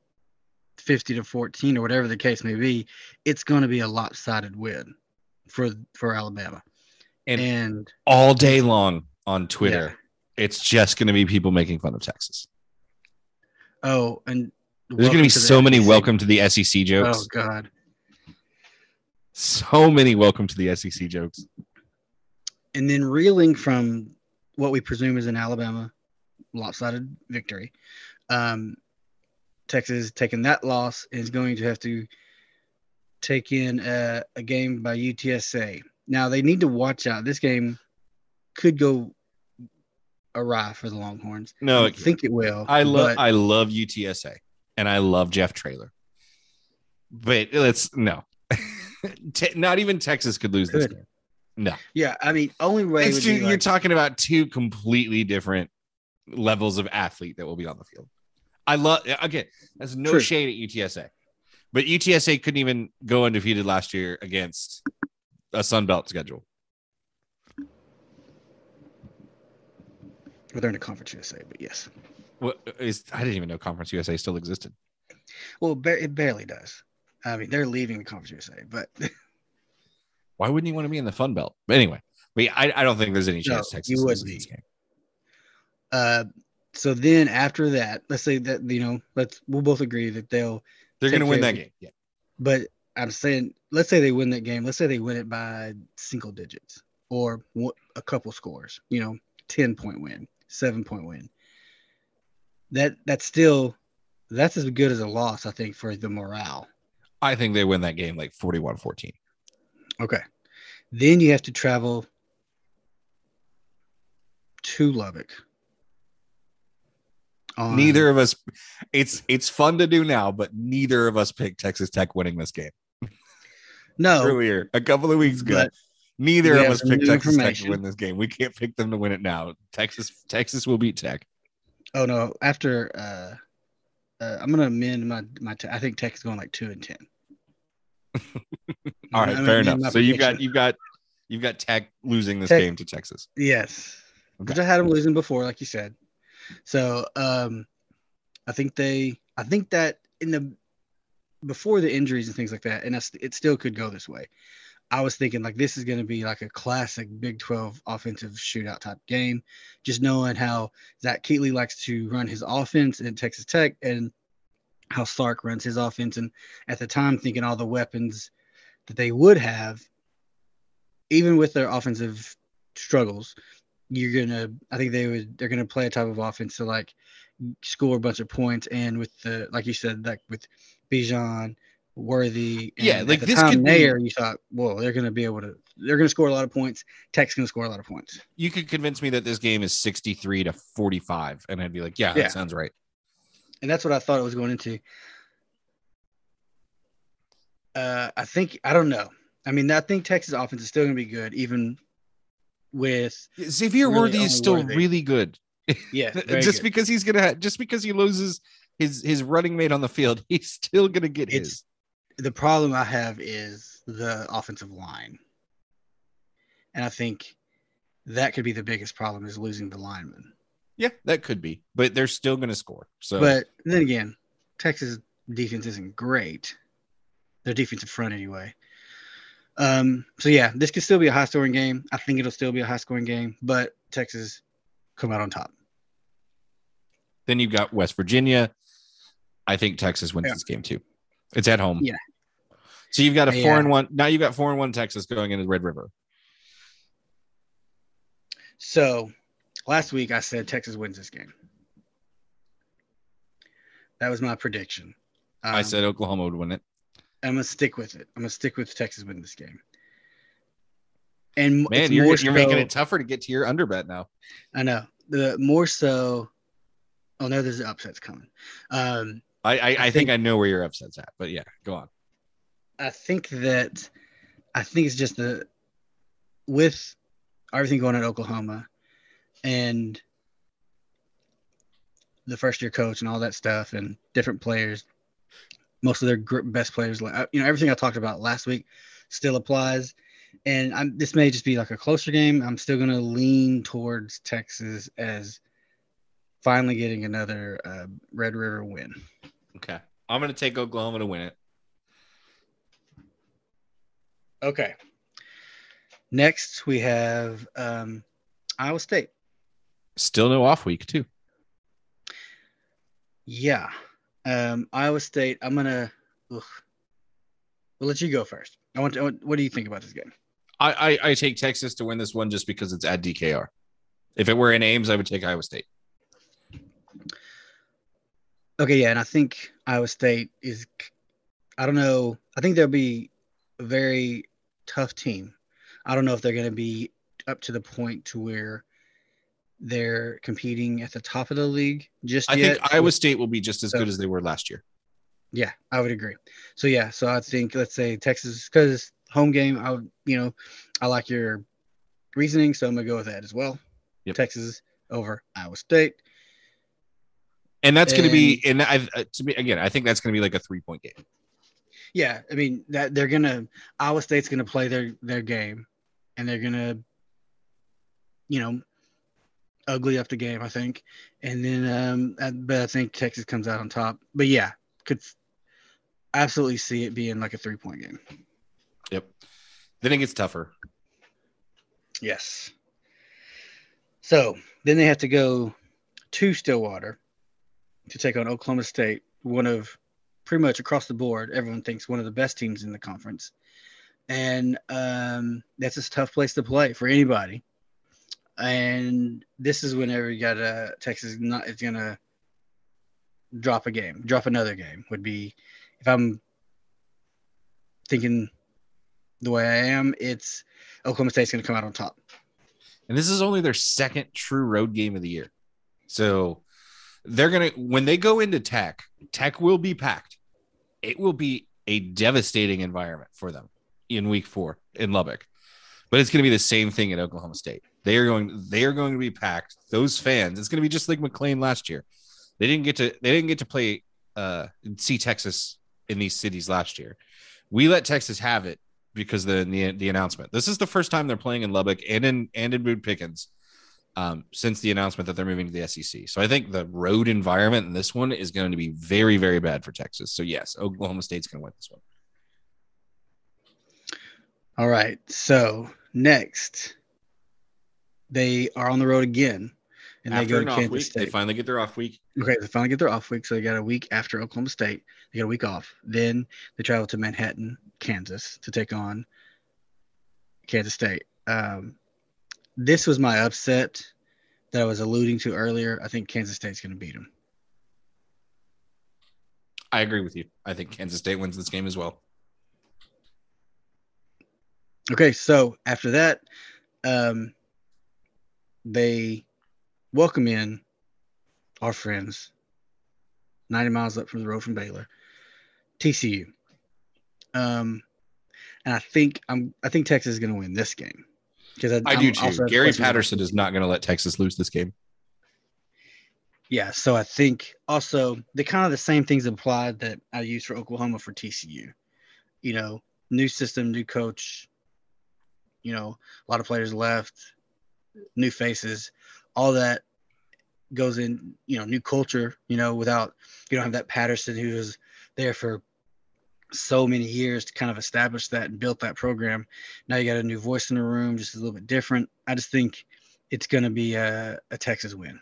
[SPEAKER 3] fifty to fourteen or whatever the case may be, it's going to be a lopsided win for for Alabama.
[SPEAKER 4] And-
[SPEAKER 3] And,
[SPEAKER 4] All day long on Twitter, it's just going to be people making fun of Texas.
[SPEAKER 3] oh, and
[SPEAKER 4] There's going to be so many
[SPEAKER 3] SEC.
[SPEAKER 4] welcome to the SEC jokes.
[SPEAKER 3] Oh God,
[SPEAKER 4] So many welcome to the SEC jokes.
[SPEAKER 3] And then reeling from what we presume is an Alabama lopsided victory. Um, Texas taking that loss is going to have to take in a, a game by UTSA. Now they need to watch out. This game could go awry for the Longhorns.
[SPEAKER 4] No,
[SPEAKER 3] I think it will.
[SPEAKER 4] I love
[SPEAKER 3] but
[SPEAKER 4] I love UTSA and I love Jeff Traylor. But let's no. [laughs] Te- not even Texas could lose this game. No.
[SPEAKER 3] yeah, I mean, only way
[SPEAKER 4] two, you're
[SPEAKER 3] like,
[SPEAKER 4] talking about two completely different levels of athlete that will be on the field. I love again, that's no
[SPEAKER 3] True.
[SPEAKER 4] shade at UTSA. But UTSA couldn't even go undefeated last year against a Sun Belt schedule.
[SPEAKER 3] well, they're in the conference USA, but yes.
[SPEAKER 4] What is I didn't even know Conference USA still existed.
[SPEAKER 3] Well, ba- it barely does. I mean, they're leaving the conference USA, but [laughs]
[SPEAKER 4] Why wouldn't you want to be in the Fun Belt? But anyway, but I, I don't think there's any
[SPEAKER 3] No,
[SPEAKER 4] chance Texas
[SPEAKER 3] you
[SPEAKER 4] this game.
[SPEAKER 3] Uh, so then after that, let's say that you know, let's we'll both agree that they'll.
[SPEAKER 4] They're going to win that game. Yeah.
[SPEAKER 3] But I'm saying, let's say they win that game. Let's say they win it by single digits or a couple scores. You know, ten point win, seven point win. That that's still that's as good as a loss, I think, for the morale.
[SPEAKER 4] I think they win that game like 41 14.
[SPEAKER 3] Okay. Then you have to travel to Lubbock. on-
[SPEAKER 4] Neither of us, it's it's fun to do now, but neither of us picked Texas Tech winning this game
[SPEAKER 3] No,
[SPEAKER 4] earlier a couple of weeks ago. Neither of us picked Texas Tech to win this game. We can't pick them to win it now. Texas Texas will beat Tech.
[SPEAKER 3] Oh no! After uh, uh I'm gonna amend my my. T- I think Tech is going like two and ten.
[SPEAKER 4] All
[SPEAKER 3] I'm
[SPEAKER 4] right,
[SPEAKER 3] gonna
[SPEAKER 4] fair enough. So you've got you've got you've got Tech losing this
[SPEAKER 3] Tech-
[SPEAKER 4] game to Texas.
[SPEAKER 3] yes,
[SPEAKER 4] Okay.
[SPEAKER 3] which I had them losing before, like you said. So um, I think they. I think that in the before the injuries and things like that, and that's, it still could go this way. I was thinking like this is going to be like a classic Big 12 offensive shootout type game. Just knowing how Zach Kittley likes to run his offense in Texas Tech and how Sark runs his offense. And at the time, thinking all the weapons that they would have, even with their offensive struggles, you're gonna. I think they would. They're gonna play a type of offense to like score a bunch of points. And with the like you said, like with Bijan, Worthy, and
[SPEAKER 4] Yeah, like
[SPEAKER 3] the
[SPEAKER 4] this
[SPEAKER 3] time
[SPEAKER 4] could be-
[SPEAKER 3] you thought, well, they're gonna be able to. They're gonna score a lot of points. Tech's gonna score a lot of points.
[SPEAKER 4] You could convince me that this game is 63 to 45, and I'd be like, yeah, that sounds right.
[SPEAKER 3] And that's what I thought it was going into. Uh, I think I don't know. I mean, I think Texas offense is still going to be good, even with
[SPEAKER 4] Xavier
[SPEAKER 3] Really
[SPEAKER 4] Worthy is still
[SPEAKER 3] Worthy.
[SPEAKER 4] really good.
[SPEAKER 3] yeah, [laughs]
[SPEAKER 4] just
[SPEAKER 3] good.
[SPEAKER 4] because he's gonna ha- just because he loses his his running mate on the field, [laughs] he's still gonna get
[SPEAKER 3] It's-
[SPEAKER 4] his.
[SPEAKER 3] the problem I have is the offensive line, and I think that could be the biggest problem is losing the lineman.
[SPEAKER 4] Yeah, that could be, but they're still gonna score. So
[SPEAKER 3] But then again, Texas defense isn't great. Their defensive front, anyway. Um, so yeah, this could still be a high scoring game. I think it'll still be a high scoring game, but Texas come out on top.
[SPEAKER 4] then you've got West Virginia. I think Texas wins
[SPEAKER 3] Yeah.
[SPEAKER 4] this game too. It's at home.
[SPEAKER 3] Yeah.
[SPEAKER 4] So you've got a four
[SPEAKER 3] Yeah.
[SPEAKER 4] and one. Now you've got four and one Texas going into Red River.
[SPEAKER 3] So last week I said Texas wins this game. That was my prediction.
[SPEAKER 4] I
[SPEAKER 3] Um,
[SPEAKER 4] said Oklahoma would win it.
[SPEAKER 3] I'm gonna stick with it. I'm gonna stick with Texas win this game. And
[SPEAKER 4] Man, you're,
[SPEAKER 3] more
[SPEAKER 4] you're making it tougher to get to your under bet now.
[SPEAKER 3] I know the more so. Oh no, there's upsets coming. Um,
[SPEAKER 4] I I, I, think,
[SPEAKER 3] think-
[SPEAKER 4] I know where your upset's at, but yeah, go on.
[SPEAKER 3] I think that I think it's just the with everything going on at Oklahoma and the first year coach and all that stuff and different players. Most of their best players, you know, everything I talked about last week still applies. And I'm, this may just be like a closer game. I'm still going to lean towards Texas as finally getting another uh, Red River win.
[SPEAKER 4] Okay, I'm gonna take Oklahoma to win it.
[SPEAKER 3] Okay. Next, we have um, Iowa State.
[SPEAKER 4] Still no off week too.
[SPEAKER 3] Yeah. Um, Iowa State. I'm gonna. Ugh. We'll let you go first. I want to. What, what do you think about this game?
[SPEAKER 4] I, I I take Texas to win this one just because it's at DKR. If it were in Ames, I would take Iowa State.
[SPEAKER 3] Okay, yeah, and I think Iowa State is. I don't know. I think they'll be a very tough team. I don't know if they're going to be up to the point to where they're competing at the top of the league just
[SPEAKER 4] I
[SPEAKER 3] yet.
[SPEAKER 4] think Iowa State will be just as
[SPEAKER 3] So-
[SPEAKER 4] good as they were last year.
[SPEAKER 3] Yeah, I would agree. So yeah, so I think let's say Texas because home game. I would, you know, I like your reasoning, so I'm gonna go with that as well.
[SPEAKER 4] Yep.
[SPEAKER 3] Texas over Iowa State.
[SPEAKER 4] And that's going to be, and I uh, to me again, I think that's going to be like a three point game.
[SPEAKER 3] Yeah, I mean that they're gonna Iowa State's gonna play their their game, and they're gonna, you know, ugly up the game. I think, and then um, I- but I think Texas comes out on top. But yeah, could absolutely see it being like a three point game.
[SPEAKER 4] Yep. Then it gets tougher.
[SPEAKER 3] Yes. So then they have to go to Stillwater to take on Oklahoma State, one of pretty much across the board, everyone thinks one of the best teams in the conference. And um, that's a tough place to play for anybody. And this is whenever you got uh, Texas not is gonna drop a game, drop another game would be if I'm thinking the way I am, it's Oklahoma State's gonna come out on top.
[SPEAKER 4] And this is only their second true road game of the year. So they're to, when they go into tech, tech will be packed. It will be a devastating environment for them in week four in Lubbock. But it's to be the same thing at Oklahoma State. They are going, they are going to be packed. Those fans, it's going to be just like McLane last year. They didn't get to, they didn't get to play, uh, see Texas in these cities last year. We let Texas have it because the, the the announcement. This is the first time they're playing in Lubbock and in and in Boone Pickens um, since the announcement that they're moving to the SEC. So I think the road environment in this one is going to be very very bad for Texas. So yes, Oklahoma State's going to win this one.
[SPEAKER 3] All right. So next, they are on the road again, and they go to Kansas
[SPEAKER 4] week,
[SPEAKER 3] State.
[SPEAKER 4] they finally get their off week.
[SPEAKER 3] Okay, they finally get their off week, so they got a week after Oklahoma State. They got a week off. Then they travel to Manhattan, Kansas, to take on Kansas State. Um, this was my upset that I was alluding to earlier. I think Kansas State's going to beat them.
[SPEAKER 4] I agree with you. I think Kansas State wins this game as well.
[SPEAKER 3] Okay, so after that, um, they welcome in our friends, 90 miles up from the road from Baylor, TCU. Um, and I think I'm I think Texas is going to win this game because I,
[SPEAKER 4] I do too. Gary Patterson is not going to let Texas lose this game.
[SPEAKER 3] Yeah, so I think also the kind of the same things applied that I used for Oklahoma for TCU. You know, new system, new coach. You know, a lot of players left, new faces, all that goes in. You know, new culture. You know, without you don't have that Patterson who was there for so many years to kind of establish that and built that program. Now you got a new voice in the room, just a little bit different. I just think it's going to be a, a Texas win.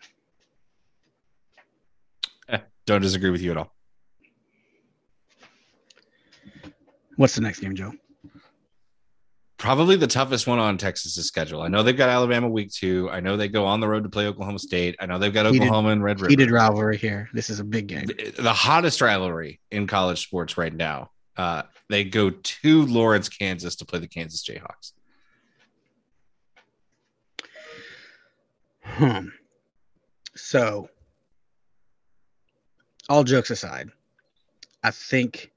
[SPEAKER 4] Eh, don't disagree with you at all.
[SPEAKER 3] What's the next game, Joe?
[SPEAKER 4] Probably the toughest one on Texas's schedule. I know they've got Alabama week two. I know they go on the road to play Oklahoma State. I know they've got
[SPEAKER 3] Heated-
[SPEAKER 4] Oklahoma and Red River.
[SPEAKER 3] Heated rivalry here. This is a big game.
[SPEAKER 4] the the hottest rivalry in college sports right now. Uh, they go to Lawrence, Kansas to play the Kansas Jayhawks.
[SPEAKER 3] Hmm. So, all jokes aside, I think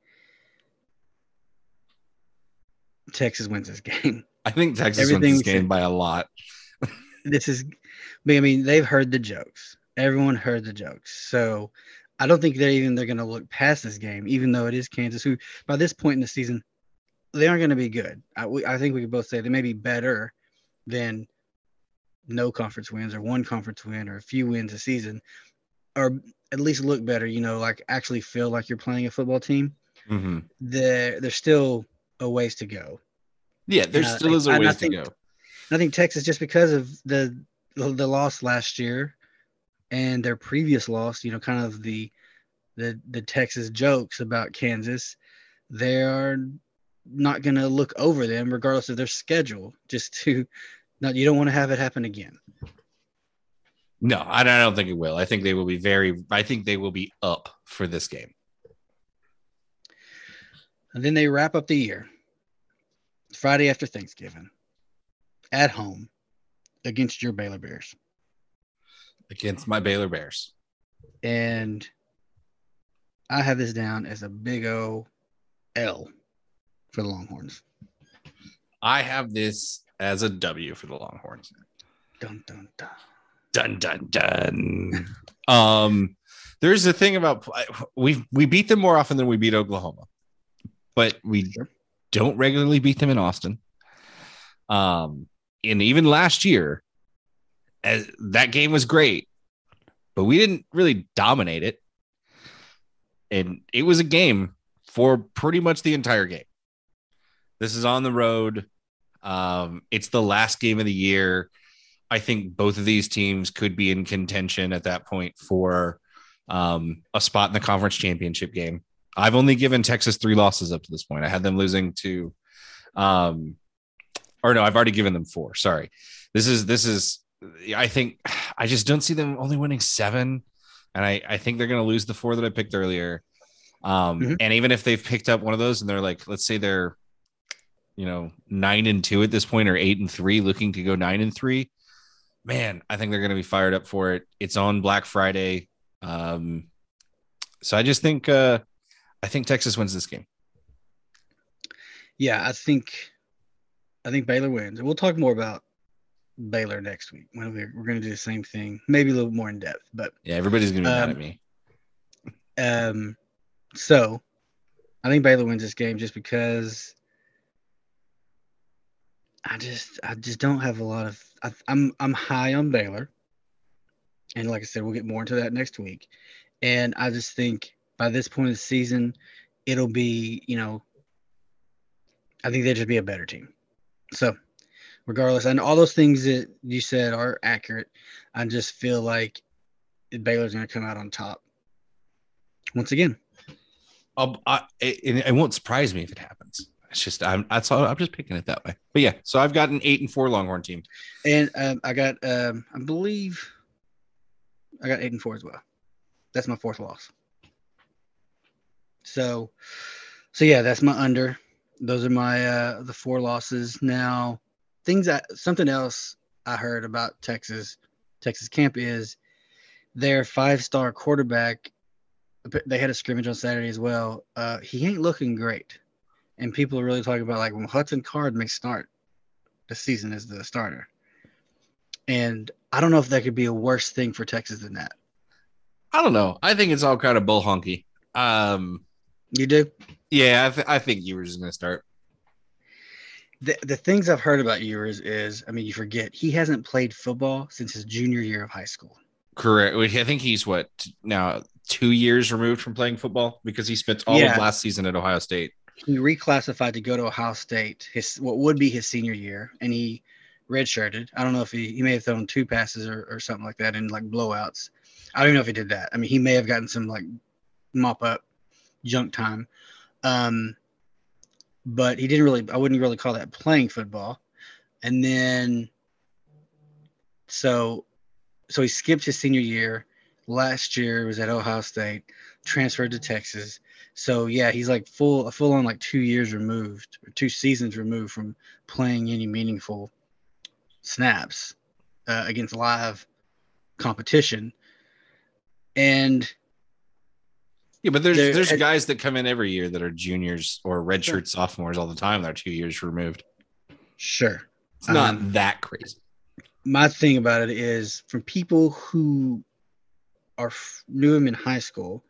[SPEAKER 3] Texas wins this game. [laughs]
[SPEAKER 4] I think Texas
[SPEAKER 3] Everything
[SPEAKER 4] wins this game
[SPEAKER 3] said.
[SPEAKER 4] by a lot. [laughs]
[SPEAKER 3] This is, I mean, they've heard the jokes. Everyone heard the jokes. So, I don't think they're even they're going to look past this game, even though it is Kansas, who by this point in the season, they aren't going to be good. I, we, I think we could both say they may be better than no conference wins or one conference win or a few wins a season, or at least look better. You know, like actually feel like you're playing a football team.
[SPEAKER 4] Mhm.
[SPEAKER 3] There, there's still a ways to go.
[SPEAKER 4] Yeah, there
[SPEAKER 3] Uh,
[SPEAKER 4] still is a ways to go.
[SPEAKER 3] I think Texas, just because of the the loss last year and their previous loss, you know, kind of the the the Texas jokes about Kansas, they are not going to look over them regardless of their schedule. Just to, [laughs] not, you don't want to have it happen again.
[SPEAKER 4] No, I don't think it will. I think they will be very. I think they will be up for this game.
[SPEAKER 3] And then they wrap up the year Friday after Thanksgiving at home against your Baylor Bears.
[SPEAKER 4] against my Baylor Bears.
[SPEAKER 3] And I have this down as a big O L for the Longhorns.
[SPEAKER 4] I have this as a W for the Longhorns.
[SPEAKER 3] Dun dun dun.
[SPEAKER 4] Dun dun dun. um, there's a thing about we we beat them more often than we beat Oklahoma, but we
[SPEAKER 3] Sure.
[SPEAKER 4] don't regularly beat them in Austin. Um, and even last year, as that game was great, but we didn't really dominate it. And it was a game for pretty much the entire game. This is on the road. Um, it's the last game of the year. I think both of these teams could be in contention at that point for um, a spot in the conference championship game. I've only given Texas three losses up to this point. I had them losing to, um, or no, I've already given them four. Sorry. This is, this is, I think, I just don't see them only winning seven. And I, I think they're going to lose the four that I picked earlier. Um,
[SPEAKER 3] Mhm.
[SPEAKER 4] And even if they've picked up one of those and they're like, let's say they're, you know, nine and two at this point or eight and three, looking to go nine and three, man, I think they're going to be fired up for it. It's on Black Friday. Um, so I just think, uh, I think Texas wins this game.
[SPEAKER 3] Yeah, I think I think Baylor wins. We'll talk more about Baylor next week when we're, we're going to do the same thing, maybe a little more in depth. But
[SPEAKER 4] Yeah, everybody's going to be mad
[SPEAKER 3] Um,
[SPEAKER 4] at me.
[SPEAKER 3] um, so I think Baylor wins this game just because I just I just don't have a lot of I, I'm I'm high on Baylor, and like I said, we'll get more into that next week. And I just think by this point of the season, it'll be you know, I think they'll just be a better team. So, regardless, and all those things that you said are accurate. I just feel like Baylor's going to come out on top once again.
[SPEAKER 4] I'll, I, it, it won't surprise me if it happens. It's just I'm that's all, I'm just picking it that way. But yeah, so I've got an eight and four Longhorn team.
[SPEAKER 3] And um, I got, um, I believe, I got eight and four as well. That's my fourth loss. So, so yeah, that's my under. Those are my uh, the four losses. Now, things that something else I heard about Texas, Texas camp is their five star quarterback. They had a scrimmage on Saturday as well. Uh, he ain't looking great, and people are really talking about like when Hudson Card may start the season as the starter. And I don't know if that could be a worse thing for Texas than that.
[SPEAKER 4] I don't know. I think it's all kind of bull honky. Um,
[SPEAKER 3] You do?
[SPEAKER 4] yeah, I, th- I think Ewers is going to start.
[SPEAKER 3] The, the things I've heard about Ewers is, I mean, you forget he hasn't played football since his junior year of high school.
[SPEAKER 4] Correct. I think he's what now two years removed from playing football because he spent all
[SPEAKER 3] Yeah.
[SPEAKER 4] of last season at Ohio State.
[SPEAKER 3] He reclassified to go to Ohio State, his what would be his senior year, and he redshirted. I don't know if he he may have thrown two passes or, or something like that in like blowouts. I don't even know if he did that. I mean, he may have gotten some like mop up junk time. Um, but he didn't really I wouldn't really call that playing football. And then so so he skipped his senior year. Last year was at Ohio State, transferred to Texas. So yeah, he's like full a full on like two years removed or two seasons removed from playing any meaningful snaps uh, against live competition. And
[SPEAKER 4] Yeah, but there's there's
[SPEAKER 3] and-
[SPEAKER 4] guys that come in every year that are juniors or redshirt sophomores all the time. They're two years removed.
[SPEAKER 3] sure,
[SPEAKER 4] It's not
[SPEAKER 3] Um,
[SPEAKER 4] that crazy.
[SPEAKER 3] my thing about it is from people who are knew him in high school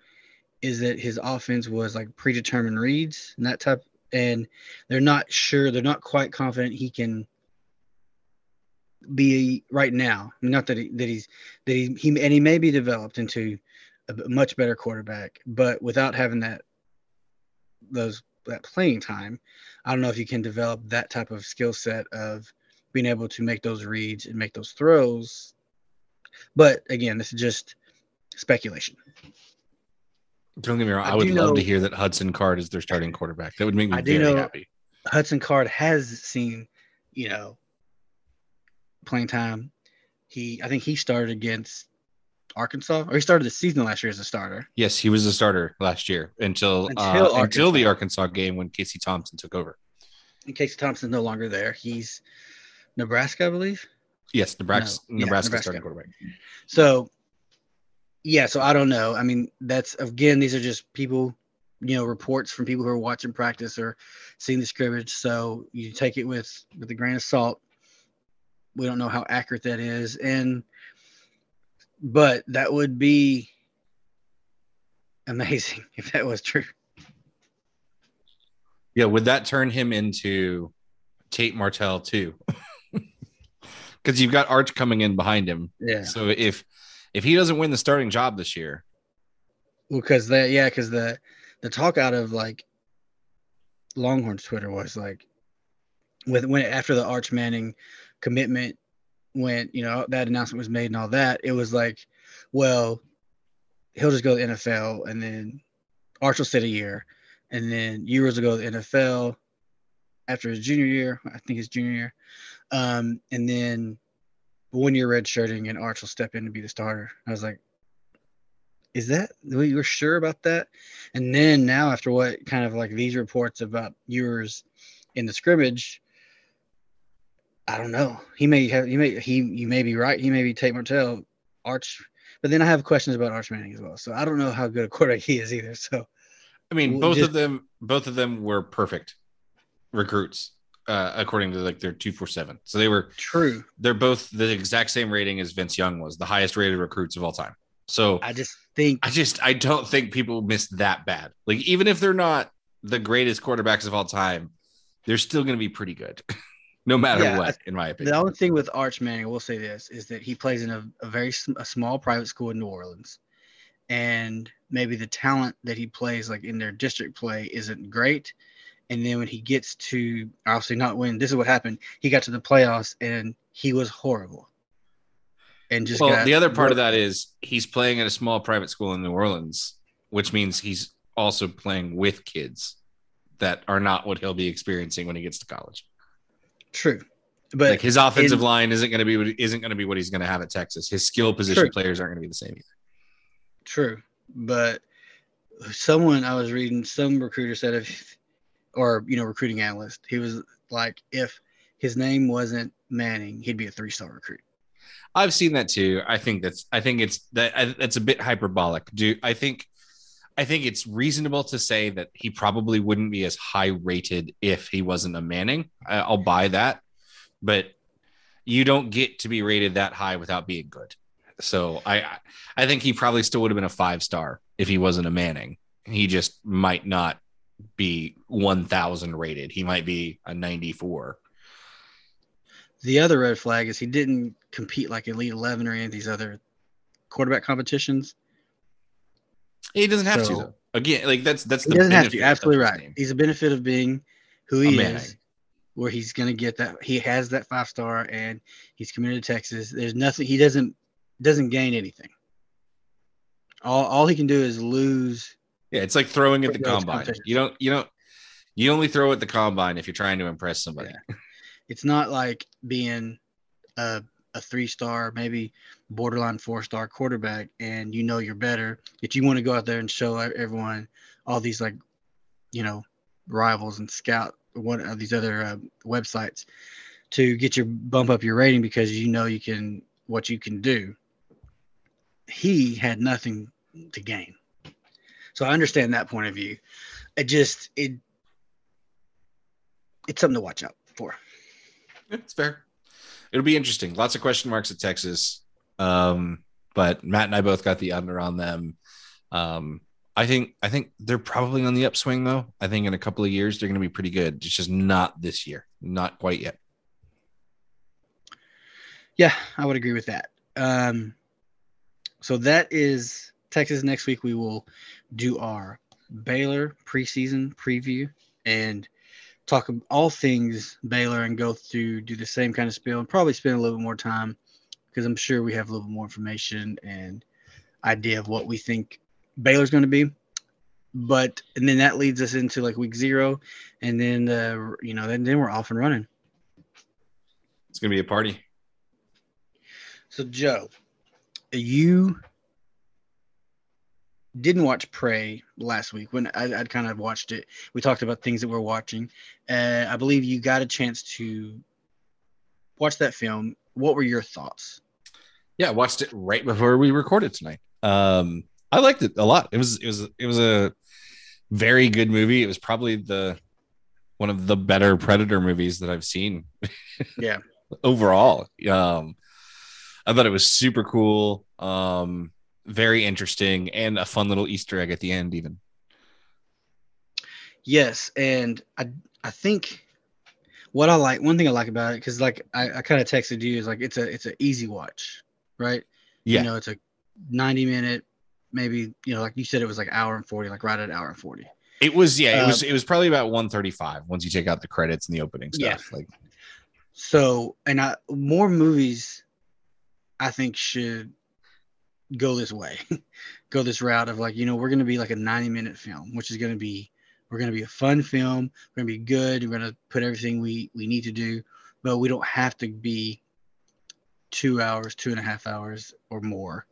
[SPEAKER 3] is that his offense was like predetermined reads and that type and they're not sure they're not quite confident he can be right now not that he, that he's that he, he and he may be developed into a much better quarterback but without having that those that playing time i don't know if you can develop that type of skill set of being able to make those reads and make those throws. But again, this is just speculation.
[SPEAKER 4] Don't get me wrong.
[SPEAKER 3] I
[SPEAKER 4] I, would love
[SPEAKER 3] know-
[SPEAKER 4] to hear that Hudson Card is their starting quarterback. That would make me
[SPEAKER 3] I
[SPEAKER 4] very happy.
[SPEAKER 3] Hudson Card has seen, you know, playing time. He, I think he started against Arkansas, or he started the season last year as a starter.
[SPEAKER 4] Yes, he was a starter last year until
[SPEAKER 3] Until
[SPEAKER 4] uh, until the
[SPEAKER 3] Arkansas.
[SPEAKER 4] Game when Casey Thompson took over.
[SPEAKER 3] In case Thompson's no longer there, he's Nebraska, I believe.
[SPEAKER 4] Yes, Nebraska,
[SPEAKER 3] No, yeah,
[SPEAKER 4] Nebraska,
[SPEAKER 3] Nebraska.
[SPEAKER 4] starting quarterback.
[SPEAKER 3] So, yeah, so I don't know. I mean, that's again, these are just people, you know, reports from people who are watching practice or seeing the scrimmage. So you take it with with a grain of salt. We don't know how accurate that is, and but that would be amazing [laughs] if that was true.
[SPEAKER 4] Yeah, would that turn him into Tate Martell too? [laughs] Because you've got Arch coming in behind him.
[SPEAKER 3] Yeah,
[SPEAKER 4] So if if he doesn't win the starting job this year,
[SPEAKER 3] because that yeah, because the the talk out of like Longhorns Twitter was like with when after the Arch Manning commitment when you know that announcement was made and all that, it was like, well, he'll just go to the NFL and then Arch will sit a year, and then Ewers will go to the NFL after his junior year. I think his junior year, um, and then one year red redshirting and Arch will step in to be the starter. I was like, is that we were sure about that? And then now after what kind of like these reports about Ewers in the scrimmage, I don't know. He may have he may he you may be right. He may be Tate Martell, Arch. But then I have questions about Arch Manning as well. So I don't know how good a quarterback he is either. So
[SPEAKER 4] I mean,
[SPEAKER 3] Well,
[SPEAKER 4] both
[SPEAKER 3] just-
[SPEAKER 4] of them both of them were perfect recruits uh, according to like their two four seven. So they were
[SPEAKER 3] true.
[SPEAKER 4] they're both the exact same rating as Vince Young was, the highest rated recruits of all time. So
[SPEAKER 3] I just think
[SPEAKER 4] I just I don't think people miss that bad. Like even if they're not the greatest quarterbacks of all time, they're still going to be pretty good, [laughs] no matter
[SPEAKER 3] Yeah,
[SPEAKER 4] what, in my opinion.
[SPEAKER 3] the only thing with Arch Manning, I will say this, is that he plays in a, a very sm- a small private school in New Orleans, and maybe the talent that he plays like in their district play isn't great, And then when he gets to obviously not win, this is what happened. He got to the playoffs and he was horrible. And just
[SPEAKER 4] well, the other part of that is he's playing at a small private school in New Orleans, which means he's also playing with kids that are not what he'll be experiencing when he gets to college.
[SPEAKER 3] True, but
[SPEAKER 4] like his offensive
[SPEAKER 3] in-
[SPEAKER 4] line isn't going to be what- isn't going to be what he's going to have at Texas. His skill position
[SPEAKER 3] True.
[SPEAKER 4] players aren't going to be the same. Either.
[SPEAKER 3] True, but someone I was reading, some recruiter said if, or you know, recruiting analyst, he was like, if his name wasn't Manning, he'd be a three-star recruit.
[SPEAKER 4] I've seen that too. I think that's I think it's that I- that's a bit hyperbolic. Do I think I think it's reasonable to say that he probably wouldn't be as high rated if he wasn't a Manning. I'll buy that, but you don't get to be rated that high without being good. So I I think he probably still would have been a five star if he wasn't a Manning. He just might not be 1000 rated. He might be a 94.
[SPEAKER 3] The other red flag is he didn't compete like Elite Eleven or any of these other quarterback competitions.
[SPEAKER 4] He doesn't have to though. Again, like that's that's
[SPEAKER 3] He
[SPEAKER 4] the
[SPEAKER 3] doesn't have to. Absolutely right.
[SPEAKER 4] name.
[SPEAKER 3] He's a benefit of being who he is, where he's to get that. He has that five star, and he's committed to Texas. There's nothing. He doesn't doesn't gain anything. All all he can do is lose.
[SPEAKER 4] Yeah, it's like throwing at the combine. You don't you don't you only throw at the combine if you're trying to impress somebody.
[SPEAKER 3] It's not like being a a three star, maybe borderline four star quarterback, and you know you're better. That you want to go out there and show everyone all these like, you know, rivals and scout one of these other uh, websites to get your bump up your rating because you know you can what you can do. He had nothing to gain, so I understand that point of view. It just it it's something to watch out for.
[SPEAKER 4] It's fair. It'll be interesting. Lots of question marks at Texas. Um, but Matt and I both got the under on them. Um, I think I think they're probably on the upswing though. I think in a couple of years they're going to be pretty good. It's just not this year, not quite yet.
[SPEAKER 3] Yeah, I would agree with that. Um, so that is Texas. Next week we will do our Baylor preseason preview and talk all things Baylor and go through do the same kind of spiel and probably spend a little bit more time because I'm sure we have a little bit more information and idea of what we think Baylor's going to be. But and then that leads us into like week zero, and then uh, you know then then we're off and running.
[SPEAKER 4] It's going to be a party.
[SPEAKER 3] So, Joe, you didn't watch Prey last week when I, I'd kind of watched it. We talked about things that we're watching. Uh, I believe you got a chance to watch that film. What were your thoughts?
[SPEAKER 4] Yeah, I watched it right before we recorded tonight. Um, I liked it a lot. It was it was it was a very good movie. It was probably the one of the better Predator movies that I've seen. [laughs]
[SPEAKER 3] Yeah.
[SPEAKER 4] Overall, um, I thought it was super cool, um, very interesting, and a fun little Easter egg at the end. Even
[SPEAKER 3] Yes, and I I think what I like one thing I like about it because like I, I kind of texted you is like it's a it's an easy watch, right?
[SPEAKER 4] yeah,
[SPEAKER 3] You know, it's a ninety minute, maybe you know, like you said, it was like hour and forty, like right at an hour and forty.
[SPEAKER 4] it was. Yeah, it
[SPEAKER 3] uh,
[SPEAKER 4] was. It was probably about one thirty five once you take out the credits and the opening
[SPEAKER 3] Yeah.
[SPEAKER 4] stuff. Like,
[SPEAKER 3] So, and I more movies, I think should go this way, [laughs] go this route of like you know we're gonna be like a ninety minute film, which is gonna be we're gonna be a fun film, we're gonna be good, we're gonna put everything we we need to do, but we don't have to be two hours, two and a half hours or more.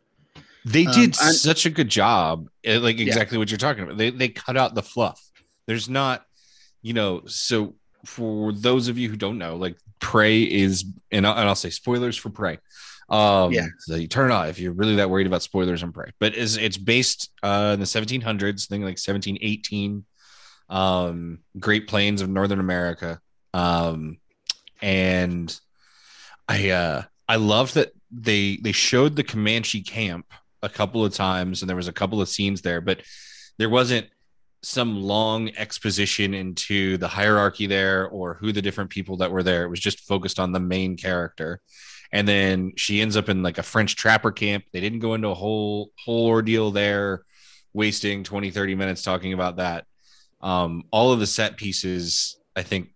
[SPEAKER 4] They
[SPEAKER 3] Um,
[SPEAKER 4] did
[SPEAKER 3] I'm-
[SPEAKER 4] such a good job, uh, like
[SPEAKER 3] Yeah.
[SPEAKER 4] exactly what you're talking about. They they cut out the fluff. There's not, you know. So for those of you who don't know, like Prey is, and I'll, and I'll say spoilers for Prey. Um,
[SPEAKER 3] Yeah.
[SPEAKER 4] So you turn it off if you're really that worried about spoilers and Prey. But is it's based uh, in the 1700s, thing like 1718, um, Great Plains of Northern America, um, and I uh I love that they they showed the Comanche camp a couple of times and there was a couple of scenes there, but there wasn't some long exposition into the hierarchy there or who the different people that were there. It was just focused on the main character. And then she ends up in like a French trapper camp. They didn't go into a whole whole ordeal there, wasting 20, 30 minutes talking about that. Um, all of the set pieces, I think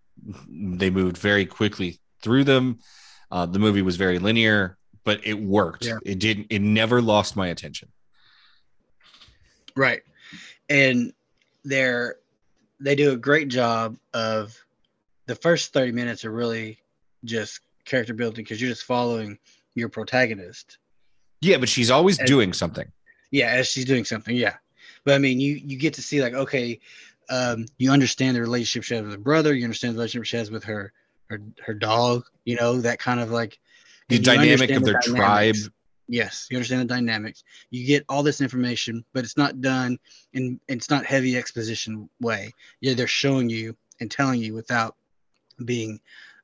[SPEAKER 4] they moved very quickly through them. Uh, the movie was very linear, but it worked.
[SPEAKER 3] Yeah.
[SPEAKER 4] It didn't. It never lost my attention.
[SPEAKER 3] Right. And they're they do a great job of the first 30 minutes are really just character building because you're just following your protagonist.
[SPEAKER 4] Yeah, but she's always
[SPEAKER 3] And-
[SPEAKER 4] doing something.
[SPEAKER 3] Yeah, as she's doing something. Yeah. But I mean you you get to see like, okay, um, you understand the relationship she has with her brother, you understand the relationship she has with her her her dog, you know, that kind of like
[SPEAKER 4] The dynamic of
[SPEAKER 3] the
[SPEAKER 4] their
[SPEAKER 3] dynamics.
[SPEAKER 4] tribe.
[SPEAKER 3] Yes, you understand the dynamics. You get all this information, but it's not done in it's not heavy exposition way. Yeah, they're showing you and telling you without being,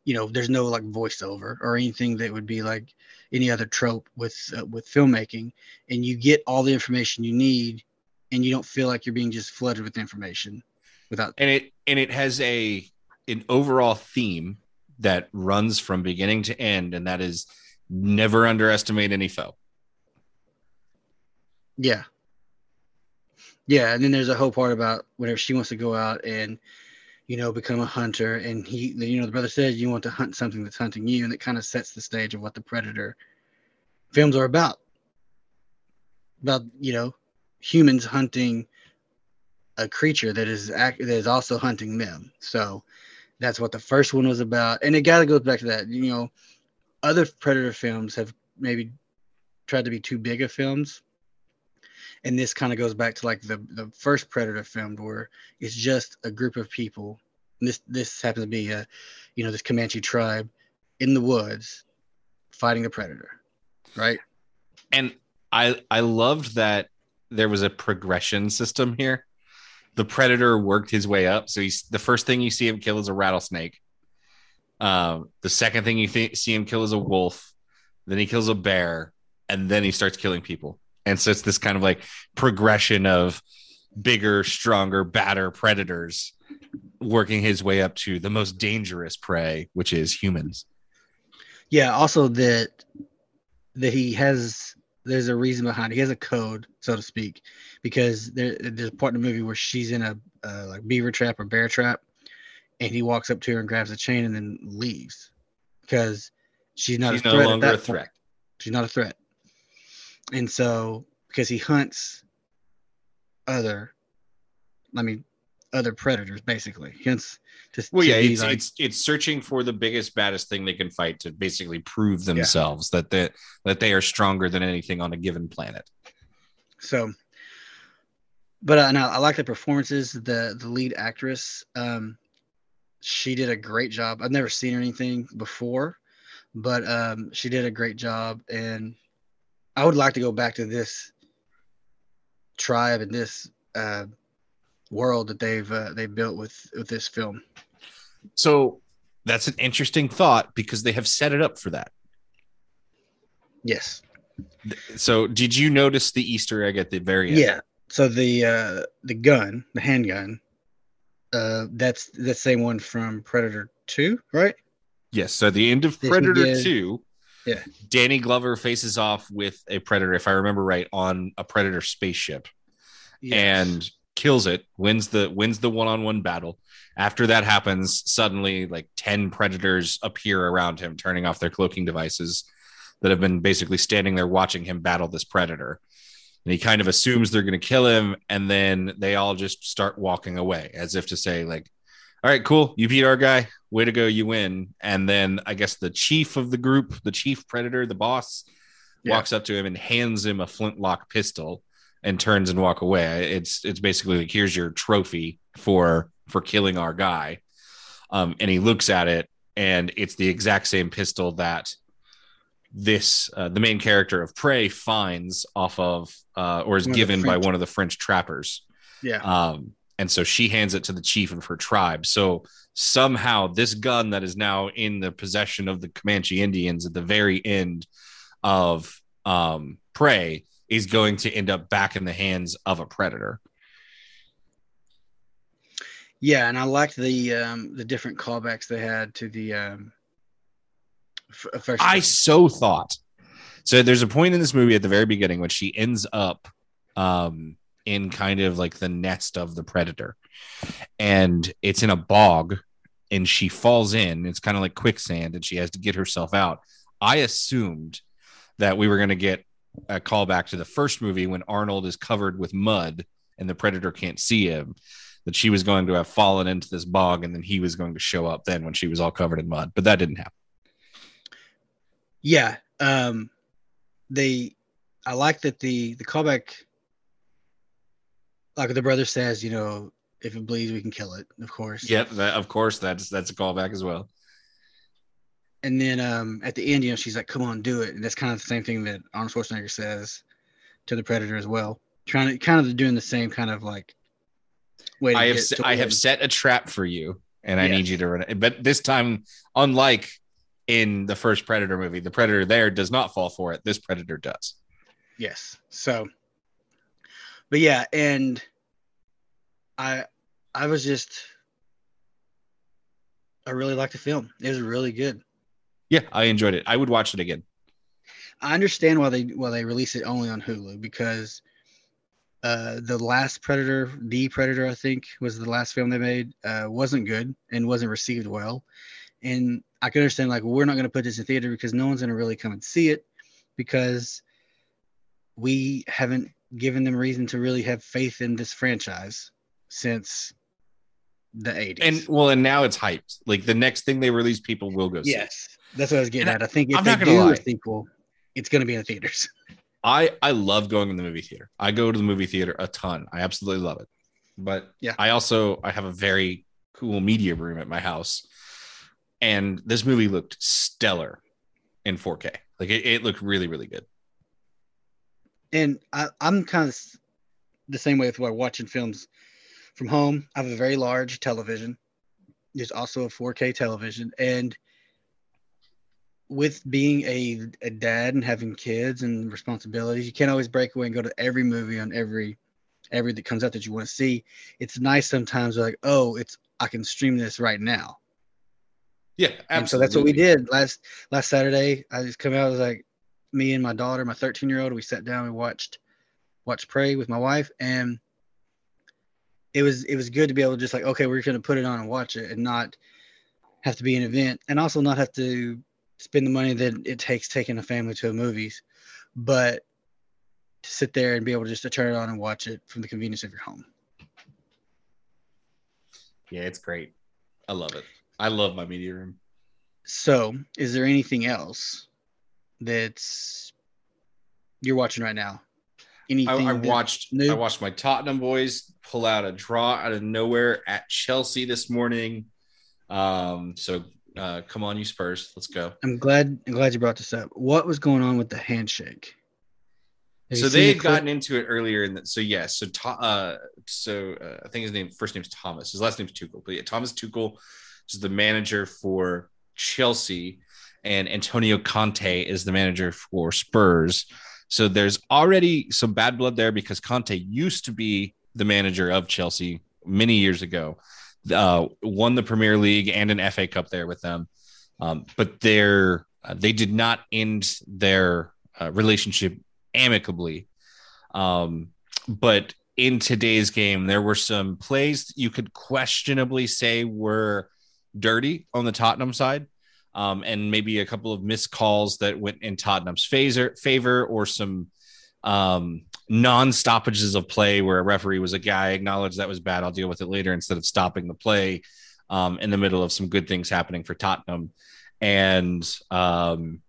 [SPEAKER 3] you know, there's no like voiceover or anything that would be like any other trope with uh, with filmmaking, and you get all the information you need, and you don't feel like you're being just flooded with information without.
[SPEAKER 4] and it and it has a an overall theme that runs from beginning to end and that is never underestimate any foe
[SPEAKER 3] Yeah. Yeah, and then there's a whole part about whenever she wants to go out and, you know, become a hunter, and he, you know, the brother says you want to hunt something that's hunting you, and it kind of sets the stage of what the predator films are about. About you know, humans hunting a creature that is act that is also hunting them. So that's what the first one was about, and it gotta goes back to that. You know, other predator films have maybe tried to be too big of films and this kind of goes back to like the the first predator filmed where it's just a group of people. This this happens to be a you know this comanche tribe in the woods fighting a predator right?
[SPEAKER 4] And i i loved that there was a progression system here. The predator worked his way up. So he's the first thing you see him kill is a rattlesnake. Um the second thing you th- see him kill is a wolf. Then he kills a bear. And then he starts killing people and so it's this kind of like progression of bigger stronger badder predators working his way up to the most dangerous prey which is humans
[SPEAKER 3] yeah also that that he has there's a reason behind it he has a code so to speak because there, there's a part in the movie where she's in a uh, like beaver trap or bear trap and he walks up to her and grabs a chain and then leaves because she's not
[SPEAKER 4] she's
[SPEAKER 3] a
[SPEAKER 4] no
[SPEAKER 3] threat at
[SPEAKER 4] longer a
[SPEAKER 3] point.
[SPEAKER 4] threat
[SPEAKER 3] She's not a threat. And so, because he hunts other, I mean, other predators, basically. He hunts to,
[SPEAKER 4] Well,
[SPEAKER 3] to
[SPEAKER 4] yeah, it's,
[SPEAKER 3] like-
[SPEAKER 4] it's it's searching for the biggest, baddest thing they can fight to basically prove themselves that they, that they are stronger than anything on a given planet.
[SPEAKER 3] so. But uh, no, I like the performances. The the lead actress, um, she did a great job. I've never seen her anything before, but um, she did a great job, and I would like to go back to this tribe and this uh, world that they've uh, they built with with this film.
[SPEAKER 4] So that's an interesting thought because they have set it up for that.
[SPEAKER 3] Yes.
[SPEAKER 4] So did you notice the Easter egg at the very end?
[SPEAKER 3] Yeah. So the uh the gun, the handgun, uh that's the same one from Predator 2, right?
[SPEAKER 4] Yes. So the end of Predator 2,
[SPEAKER 3] Yeah.
[SPEAKER 4] Danny Glover faces off with a predator, if I remember right, on a predator spaceship. and kills it wins the wins the one-on-one battle after that happens suddenly like 10 predators appear around him turning off their cloaking devices that have been basically standing there watching him battle this predator and he kind of assumes they're going to kill him and then they all just start walking away as if to say like all right cool you beat our guy way to go you win and then i guess the chief of the group the chief predator the boss
[SPEAKER 3] Yeah.
[SPEAKER 4] walks up to him and hands him a flintlock pistol and turns and walk away. It's it's basically like here's your trophy for for killing our guy. Um, and he looks at it, and it's the exact same pistol that this uh, the main character of Prey finds off of uh, or is
[SPEAKER 3] One
[SPEAKER 4] given by one of the French trappers.
[SPEAKER 3] yeah.
[SPEAKER 4] Um, and so she hands it to the chief of her tribe. So somehow this gun that is now in the possession of the Comanche Indians at the very end of um, Prey is going to end up back in the hands of a predator.
[SPEAKER 3] Yeah, and I liked the um the different callbacks they had to the um f- first
[SPEAKER 4] I
[SPEAKER 3] film.
[SPEAKER 4] so thought. So there's a point in this movie at the very beginning when she ends up um, in kind of like the nest of the predator. and it's in a bog and she falls in. It's kind of like quicksand and she has to get herself out. I assumed that we were going to get a callback to the first movie when Arnold is covered with mud and the predator can't see him. That she was going to have fallen into this bog and then he was going to show up then when she was all covered in mud, but that didn't happen.
[SPEAKER 3] Yeah. Um, they, I like that the the callback, like the brother says, you know, if it bleeds, we can kill it. Of course.
[SPEAKER 4] Yep, that, of course that's that's a callback as well.
[SPEAKER 3] And then um, at the end, you know, she's like, "Come on, do it." And that's kind of the same thing that Arnold Schwarzenegger says to the Predator as well, trying to kind of doing the same kind of like way. To
[SPEAKER 4] I have se- I
[SPEAKER 3] win.
[SPEAKER 4] have set a trap for you, and I need you to run it. But this time, unlike in the first Predator movie, the Predator there does not fall for it. This Predator does.
[SPEAKER 3] Yes. So, but yeah, and I, I was just, I really liked the film. It was really good.
[SPEAKER 4] Yeah, I enjoyed it. I would watch it again.
[SPEAKER 3] I understand why they why they release it only on Hulu because uh, the last Predator, the Predator, I think was the last film they made, uh, wasn't good and wasn't received well. And I can understand like we're not going to put this in theater because no one's going to really come and see it because we haven't given them reason to really have faith in this franchise since the 80s.
[SPEAKER 4] And well, and now it's hyped. Like the next thing they release, people will go see.
[SPEAKER 3] yes, that's what I was getting
[SPEAKER 4] And
[SPEAKER 3] at. I think if
[SPEAKER 4] I'm
[SPEAKER 3] they do
[SPEAKER 4] lie.
[SPEAKER 3] a sequel, it's going to be in the theaters. [laughs]
[SPEAKER 4] I I love going in the movie theater. I go to the movie theater a ton. I absolutely love it. But
[SPEAKER 3] Yeah.
[SPEAKER 4] I also I have a very cool media room at my house, and this movie looked stellar in 4K. Like it, it looked really really good.
[SPEAKER 3] And I, I'm kind of the same way with watching films from home. I have a very large television. There's also a 4K television, and with being a, a dad and having kids and responsibilities, you can't always break away and go to every movie on every every that comes out that you want to see. It's nice sometimes like, oh, it's I can stream this right now.
[SPEAKER 4] Yeah,
[SPEAKER 3] And so that's what we did last last Saturday. I just come out. I was like, me and my daughter, my 13 year old, we sat down and watched watched Prey with my wife, and it was it was good to be able to just like, okay, we're gonna put it on and watch it, and not have to be an event, and also not have to spend the money that it takes taking a family to a movies, but to sit there and be able to just to turn it on and watch it from the convenience of your home.
[SPEAKER 4] Yeah, it's great. I love it. I love my media room.
[SPEAKER 3] So, is there anything else that's you're watching right now?
[SPEAKER 4] I,
[SPEAKER 3] Anything
[SPEAKER 4] I
[SPEAKER 3] that-
[SPEAKER 4] watched
[SPEAKER 3] new?
[SPEAKER 4] I watched my Tottenham boys pull out a draw out of nowhere at Chelsea this morning. Um, so uh, come on, you Spurs, let's go.
[SPEAKER 3] I'm glad. I'm glad you brought this up. What was going on with the handshake? Have
[SPEAKER 4] so they had gotten into it earlier, in the, so yes, so To- uh, so uh, I think his name first name's Thomas, his last name's Tuchel, but yeah, Thomas Tuchel is the manager for Chelsea, and Antonio Conte is the manager for Spurs. So there's already some bad blood there because Conte used to be the manager of Chelsea many years ago, uh, won the Premier League and an FA Cup there with them, um, but uh, they did not end their uh, relationship amicably. Um, but in today's game, there were some plays you could questionably say were dirty on the Tottenham side. Um, and maybe a couple of missed calls that went in Tottenham's favor, favor or some um, non stoppages of play where a referee was a guy acknowledged that was bad. I'll deal with it later instead of stopping the play um, in the middle of some good things happening for Tottenham. And um,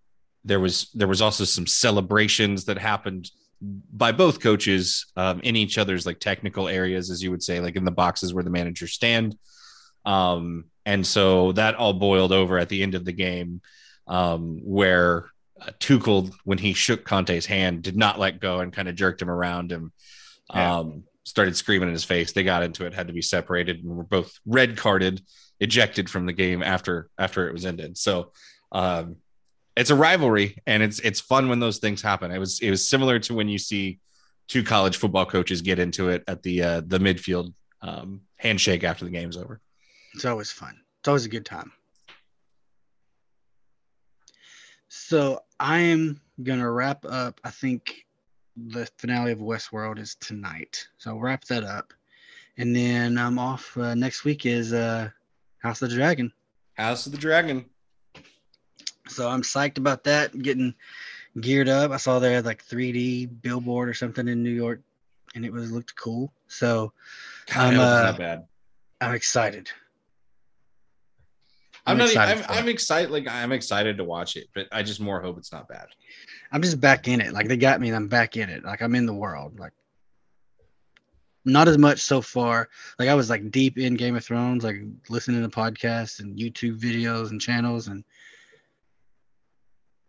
[SPEAKER 4] there was there was also some celebrations that happened by both coaches um, in each other's like technical areas, as you would say, like in the boxes where the managers stand. Um, and so that all boiled over at the end of the game, um, where uh, Tuchel, when he shook Conte's hand, did not let go and kind of jerked him around and
[SPEAKER 3] Yeah.
[SPEAKER 4] um, started screaming in his face. They got into it, had to be separated, and were both red carded, ejected from the game after after it was ended. So um, it's a rivalry, and it's it's fun when those things happen. It was it was similar to when you see two college football coaches get into it at the uh, the midfield um, handshake after the game's over.
[SPEAKER 3] It's always fun. It's always a good time. So I am gonna wrap up. I think the finale of Westworld is tonight. So I'll wrap that up, And then I'm off uh, next week is uh, House of the Dragon.
[SPEAKER 4] House of the Dragon.
[SPEAKER 3] So I'm psyched about that. Getting geared up. I saw they had like 3D billboard or something in New York, and it was looked cool. So
[SPEAKER 4] God, I
[SPEAKER 3] I'm, uh,
[SPEAKER 4] not bad.
[SPEAKER 3] I'm excited.
[SPEAKER 4] I'm,
[SPEAKER 3] I'm
[SPEAKER 4] not.
[SPEAKER 3] excited
[SPEAKER 4] I'm. I'm excited. Like I'm excited to watch it, but I just more hope it's not bad.
[SPEAKER 3] I'm just back in it. Like they got me, and I'm back in it. Like I'm in the world. Like not as much so far. Like I was like deep in Game of Thrones, like listening to podcasts and YouTube videos and channels, and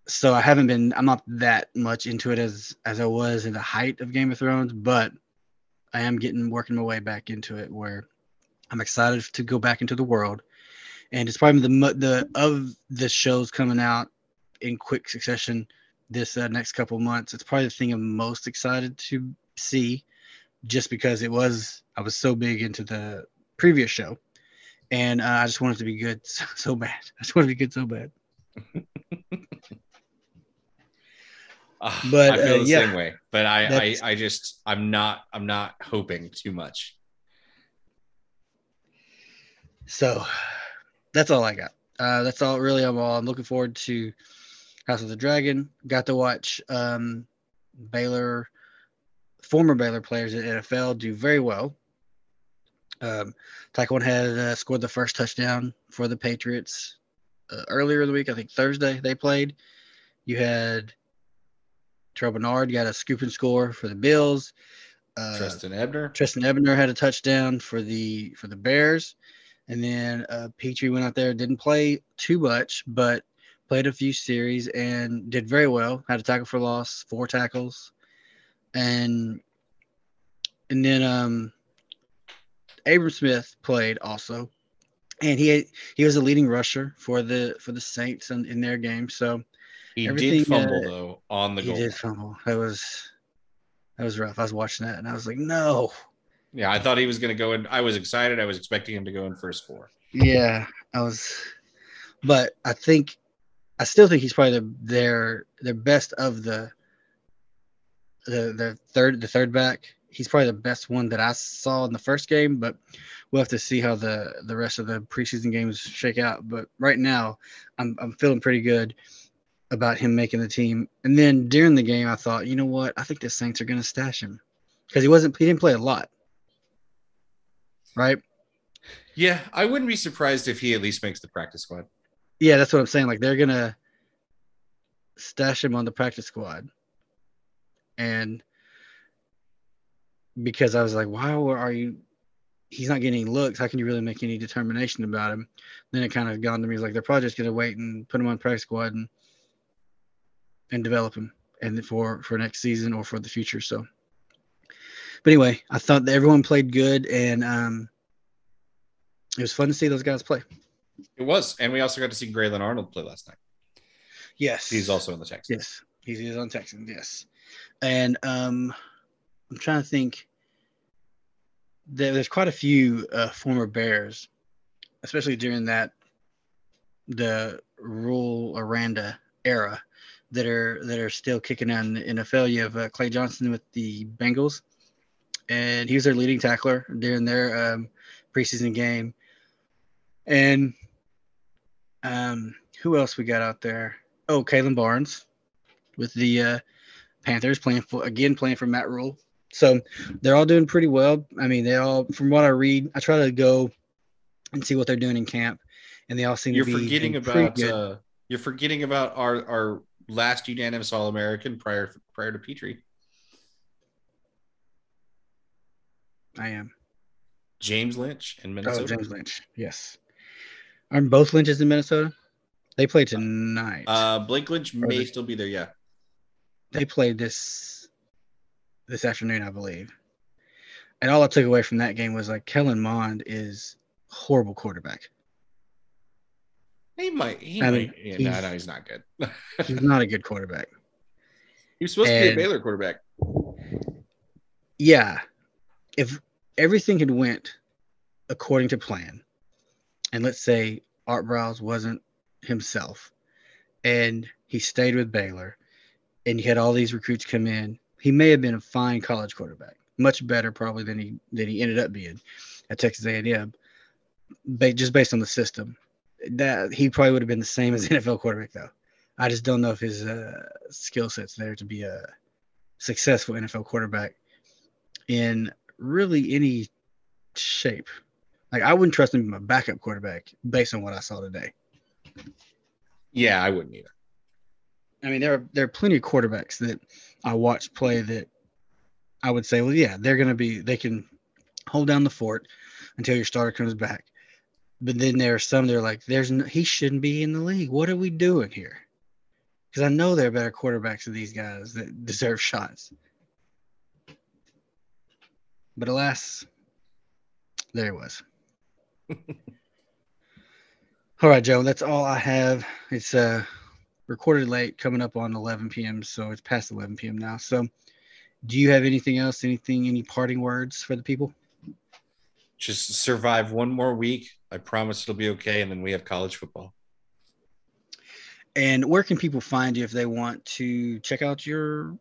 [SPEAKER 3] so I haven't been. I'm not that much into it as as I was in the height of Game of Thrones, but I am getting working my way back into it where I'm excited to go back into the world. And it's probably the the of the shows coming out in quick succession this uh, next couple months. It's probably the thing I'm most excited to see, just because it was I was so big into the previous show, and uh, I just want it to be good so, [laughs] so bad. I just want it to be good so bad.
[SPEAKER 4] Ah,
[SPEAKER 3] But,
[SPEAKER 4] I feel
[SPEAKER 3] uh,
[SPEAKER 4] the
[SPEAKER 3] yeah.
[SPEAKER 4] same way. But I, I, I just, I'm not, I'm not hoping too much.
[SPEAKER 3] So that's all I got. Uh, that's all really. I'm all. I'm looking forward to House of the Dragon. Got to watch um, Baylor, former Baylor players in NFL do very well. Um, Taekwondo had uh, scored the first touchdown for the Patriots uh, earlier in the week. I think Thursday they played. You had Terrell Bernard got a scoop and score for the Bills. Uh,
[SPEAKER 4] Trestan Ebner.
[SPEAKER 3] Trestan Ebner had a touchdown for the for the Bears, and then uh, Pitre went out there, didn't play too much, but played a few series and did very well. Had a tackle for loss, four tackles, and and then um, Abram Smith played also, and he he was a leading rusher for the for the Saints in, in their game. So
[SPEAKER 4] He did fumble
[SPEAKER 3] uh,
[SPEAKER 4] though on the
[SPEAKER 3] he
[SPEAKER 4] goal.
[SPEAKER 3] He did fumble. That was that was rough. I was watching that and I was like, no.
[SPEAKER 4] Yeah, I thought he was going to go in. I was excited. I was expecting him to go in first four.
[SPEAKER 3] Yeah, I was, but I think I still think he's probably the, their their best of the the the third the third back. He's probably the best one that I saw in the first game, but we'll have to see how the the rest of the preseason games shake out. But right now, I'm I'm feeling pretty good about him making the team. And then during the game, I thought, you know what? I think the Saints are going to stash him because he wasn't he didn't play a lot, right?
[SPEAKER 4] Yeah, I wouldn't be surprised if he at least makes the practice squad.
[SPEAKER 3] Yeah, that's what I'm saying. Like they're gonna stash him on the practice squad, and because I was like, why are you? He's not getting any looks. How can you really make any determination about him? Then it kind of gone to me like they're probably just gonna wait and put him on practice squad and and develop him and for for next season or for the future. So, but anyway, I thought that everyone played good and um, it was fun to see those guys play.
[SPEAKER 4] It was, and we also got to see Grayland Arnold play last night.
[SPEAKER 3] Yes,
[SPEAKER 4] He's also in the Texans.
[SPEAKER 3] Yes, he's, he's on Texans. Yes, and um, I'm trying to think. There, there's quite a few uh, former Bears, especially during that the Rhule Aranda era, that are that are still kicking on the NFL. You have uh, Clay Johnston with the Bengals, and he was their leading tackler during their um, preseason game. And um, who else we got out there? Oh, Kalon Barnes with the uh, Panthers playing for again playing for Matt Rhule. So they're all doing pretty well. I mean, they all from what I read, I try to go and see what they're doing in camp, and they all seem
[SPEAKER 4] You're
[SPEAKER 3] to be
[SPEAKER 4] forgetting about uh, you're forgetting about our our last unanimous All American prior prior to Pitre,
[SPEAKER 3] I am.
[SPEAKER 4] James Lynch in Minnesota.
[SPEAKER 3] Oh,
[SPEAKER 4] Minnesota.
[SPEAKER 3] James Lynch. Yes. Aren't both Lynches in Minnesota? They play tonight.
[SPEAKER 4] Uh, Blake Lynch may
[SPEAKER 3] they-
[SPEAKER 4] still be there. Yeah,
[SPEAKER 3] they played this this afternoon, I believe. And all I took away from that game was like Kellen Mond is horrible quarterback.
[SPEAKER 4] he might. He
[SPEAKER 3] I
[SPEAKER 4] might. yeah, no,
[SPEAKER 3] he's-
[SPEAKER 4] no, he's not good. [laughs]
[SPEAKER 3] He's not a good quarterback.
[SPEAKER 4] he was supposed to be a Baylor quarterback.
[SPEAKER 3] yeah, if everything had went according to plan, and let's say Art Briles wasn't himself, and he stayed with Baylor, and he had all these recruits come in, he may have been a fine college quarterback. much better probably than he than he ended up being at Texas A&M, ba- just based on the system. That he probably would have been the same as [laughs] NFL quarterback though. I just don't know if his uh, skill set's there to be a successful NFL quarterback in really any shape. Like I wouldn't trust him be my backup quarterback based on what I saw today.
[SPEAKER 4] Yeah, I wouldn't either.
[SPEAKER 3] I mean, there are there are plenty of quarterbacks that I watched play that I would say, well, yeah, they're going to be they can hold down the fort until your starter comes back. But then there are some that are like, there's no, he shouldn't be in the league. What are we doing here? Because I know there are better quarterbacks than these guys that deserve shots. But alas, there it was. [laughs] all right, Joe, that's all I have. It's uh recorded late, coming up on 11 p.m. So it's past 11 p.m. now. So, do you have anything else? Anything? Any parting words for the people?
[SPEAKER 4] Just survive one more week. I promise it'll be okay. And then we have college football.
[SPEAKER 3] And where can people find you if they want to check out your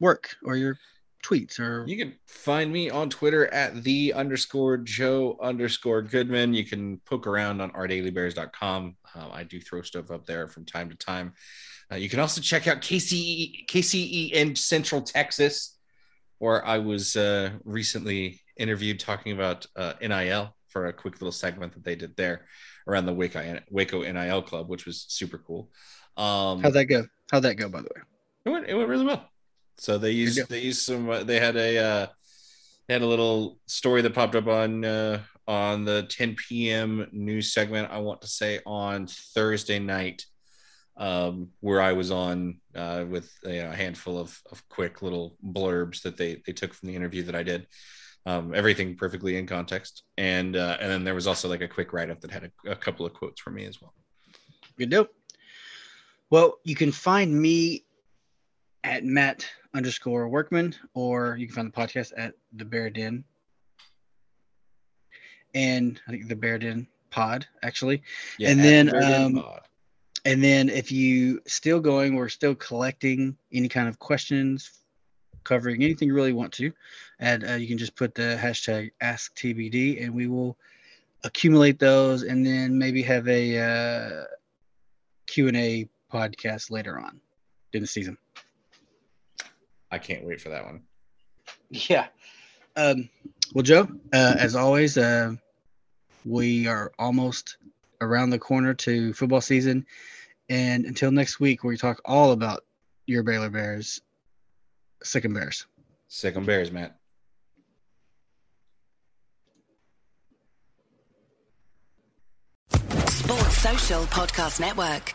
[SPEAKER 3] work or your tweets or
[SPEAKER 4] you can find me on Twitter at the underscore Joe underscore Goodman. You can poke around on ourdailybears.com. Um, I do throw stuff up there from time to time. Uh, you can also check out KCE, KCE in Central Texas, where I was uh, recently interviewed talking about uh, NIL for a quick little segment that they did there around the Waco, Waco NIL club, which was super cool. Um,
[SPEAKER 3] how'd that go? How'd that go, by the way?
[SPEAKER 4] It went, it went really well. So they used they used some uh, they had a uh, they had a little story that popped up on uh, on the 10 p.m. news segment. I want to say on Thursday night, um, where I was on uh, with you know, a handful of, of quick little blurbs that they they took from the interview that I did. Um, everything perfectly in context, and uh, and then there was also like a quick write up that had a, a couple of quotes for me as well.
[SPEAKER 3] Good deal. Well, you can find me at Matt underscore Workman, or you can find the podcast at the Bear Den. And I think the Bear Den Pod, actually.
[SPEAKER 4] Yeah,
[SPEAKER 3] and then
[SPEAKER 4] the
[SPEAKER 3] um,
[SPEAKER 4] Pod.
[SPEAKER 3] and then if you still going, we're still collecting any kind of questions, covering anything you really want to. And uh, you can just put the hashtag ask TBD and we will accumulate those and then maybe have a uh, Q&A podcast later on in the season.
[SPEAKER 4] I can't wait for that one.
[SPEAKER 3] Yeah. Um, well, Joe, uh, as always, uh, we are almost around the corner to football season. And until next week, where we talk all about your Baylor Bears, sick and Bears.
[SPEAKER 4] Sick 'em Bears, Matt.
[SPEAKER 5] Sports Social Podcast Network.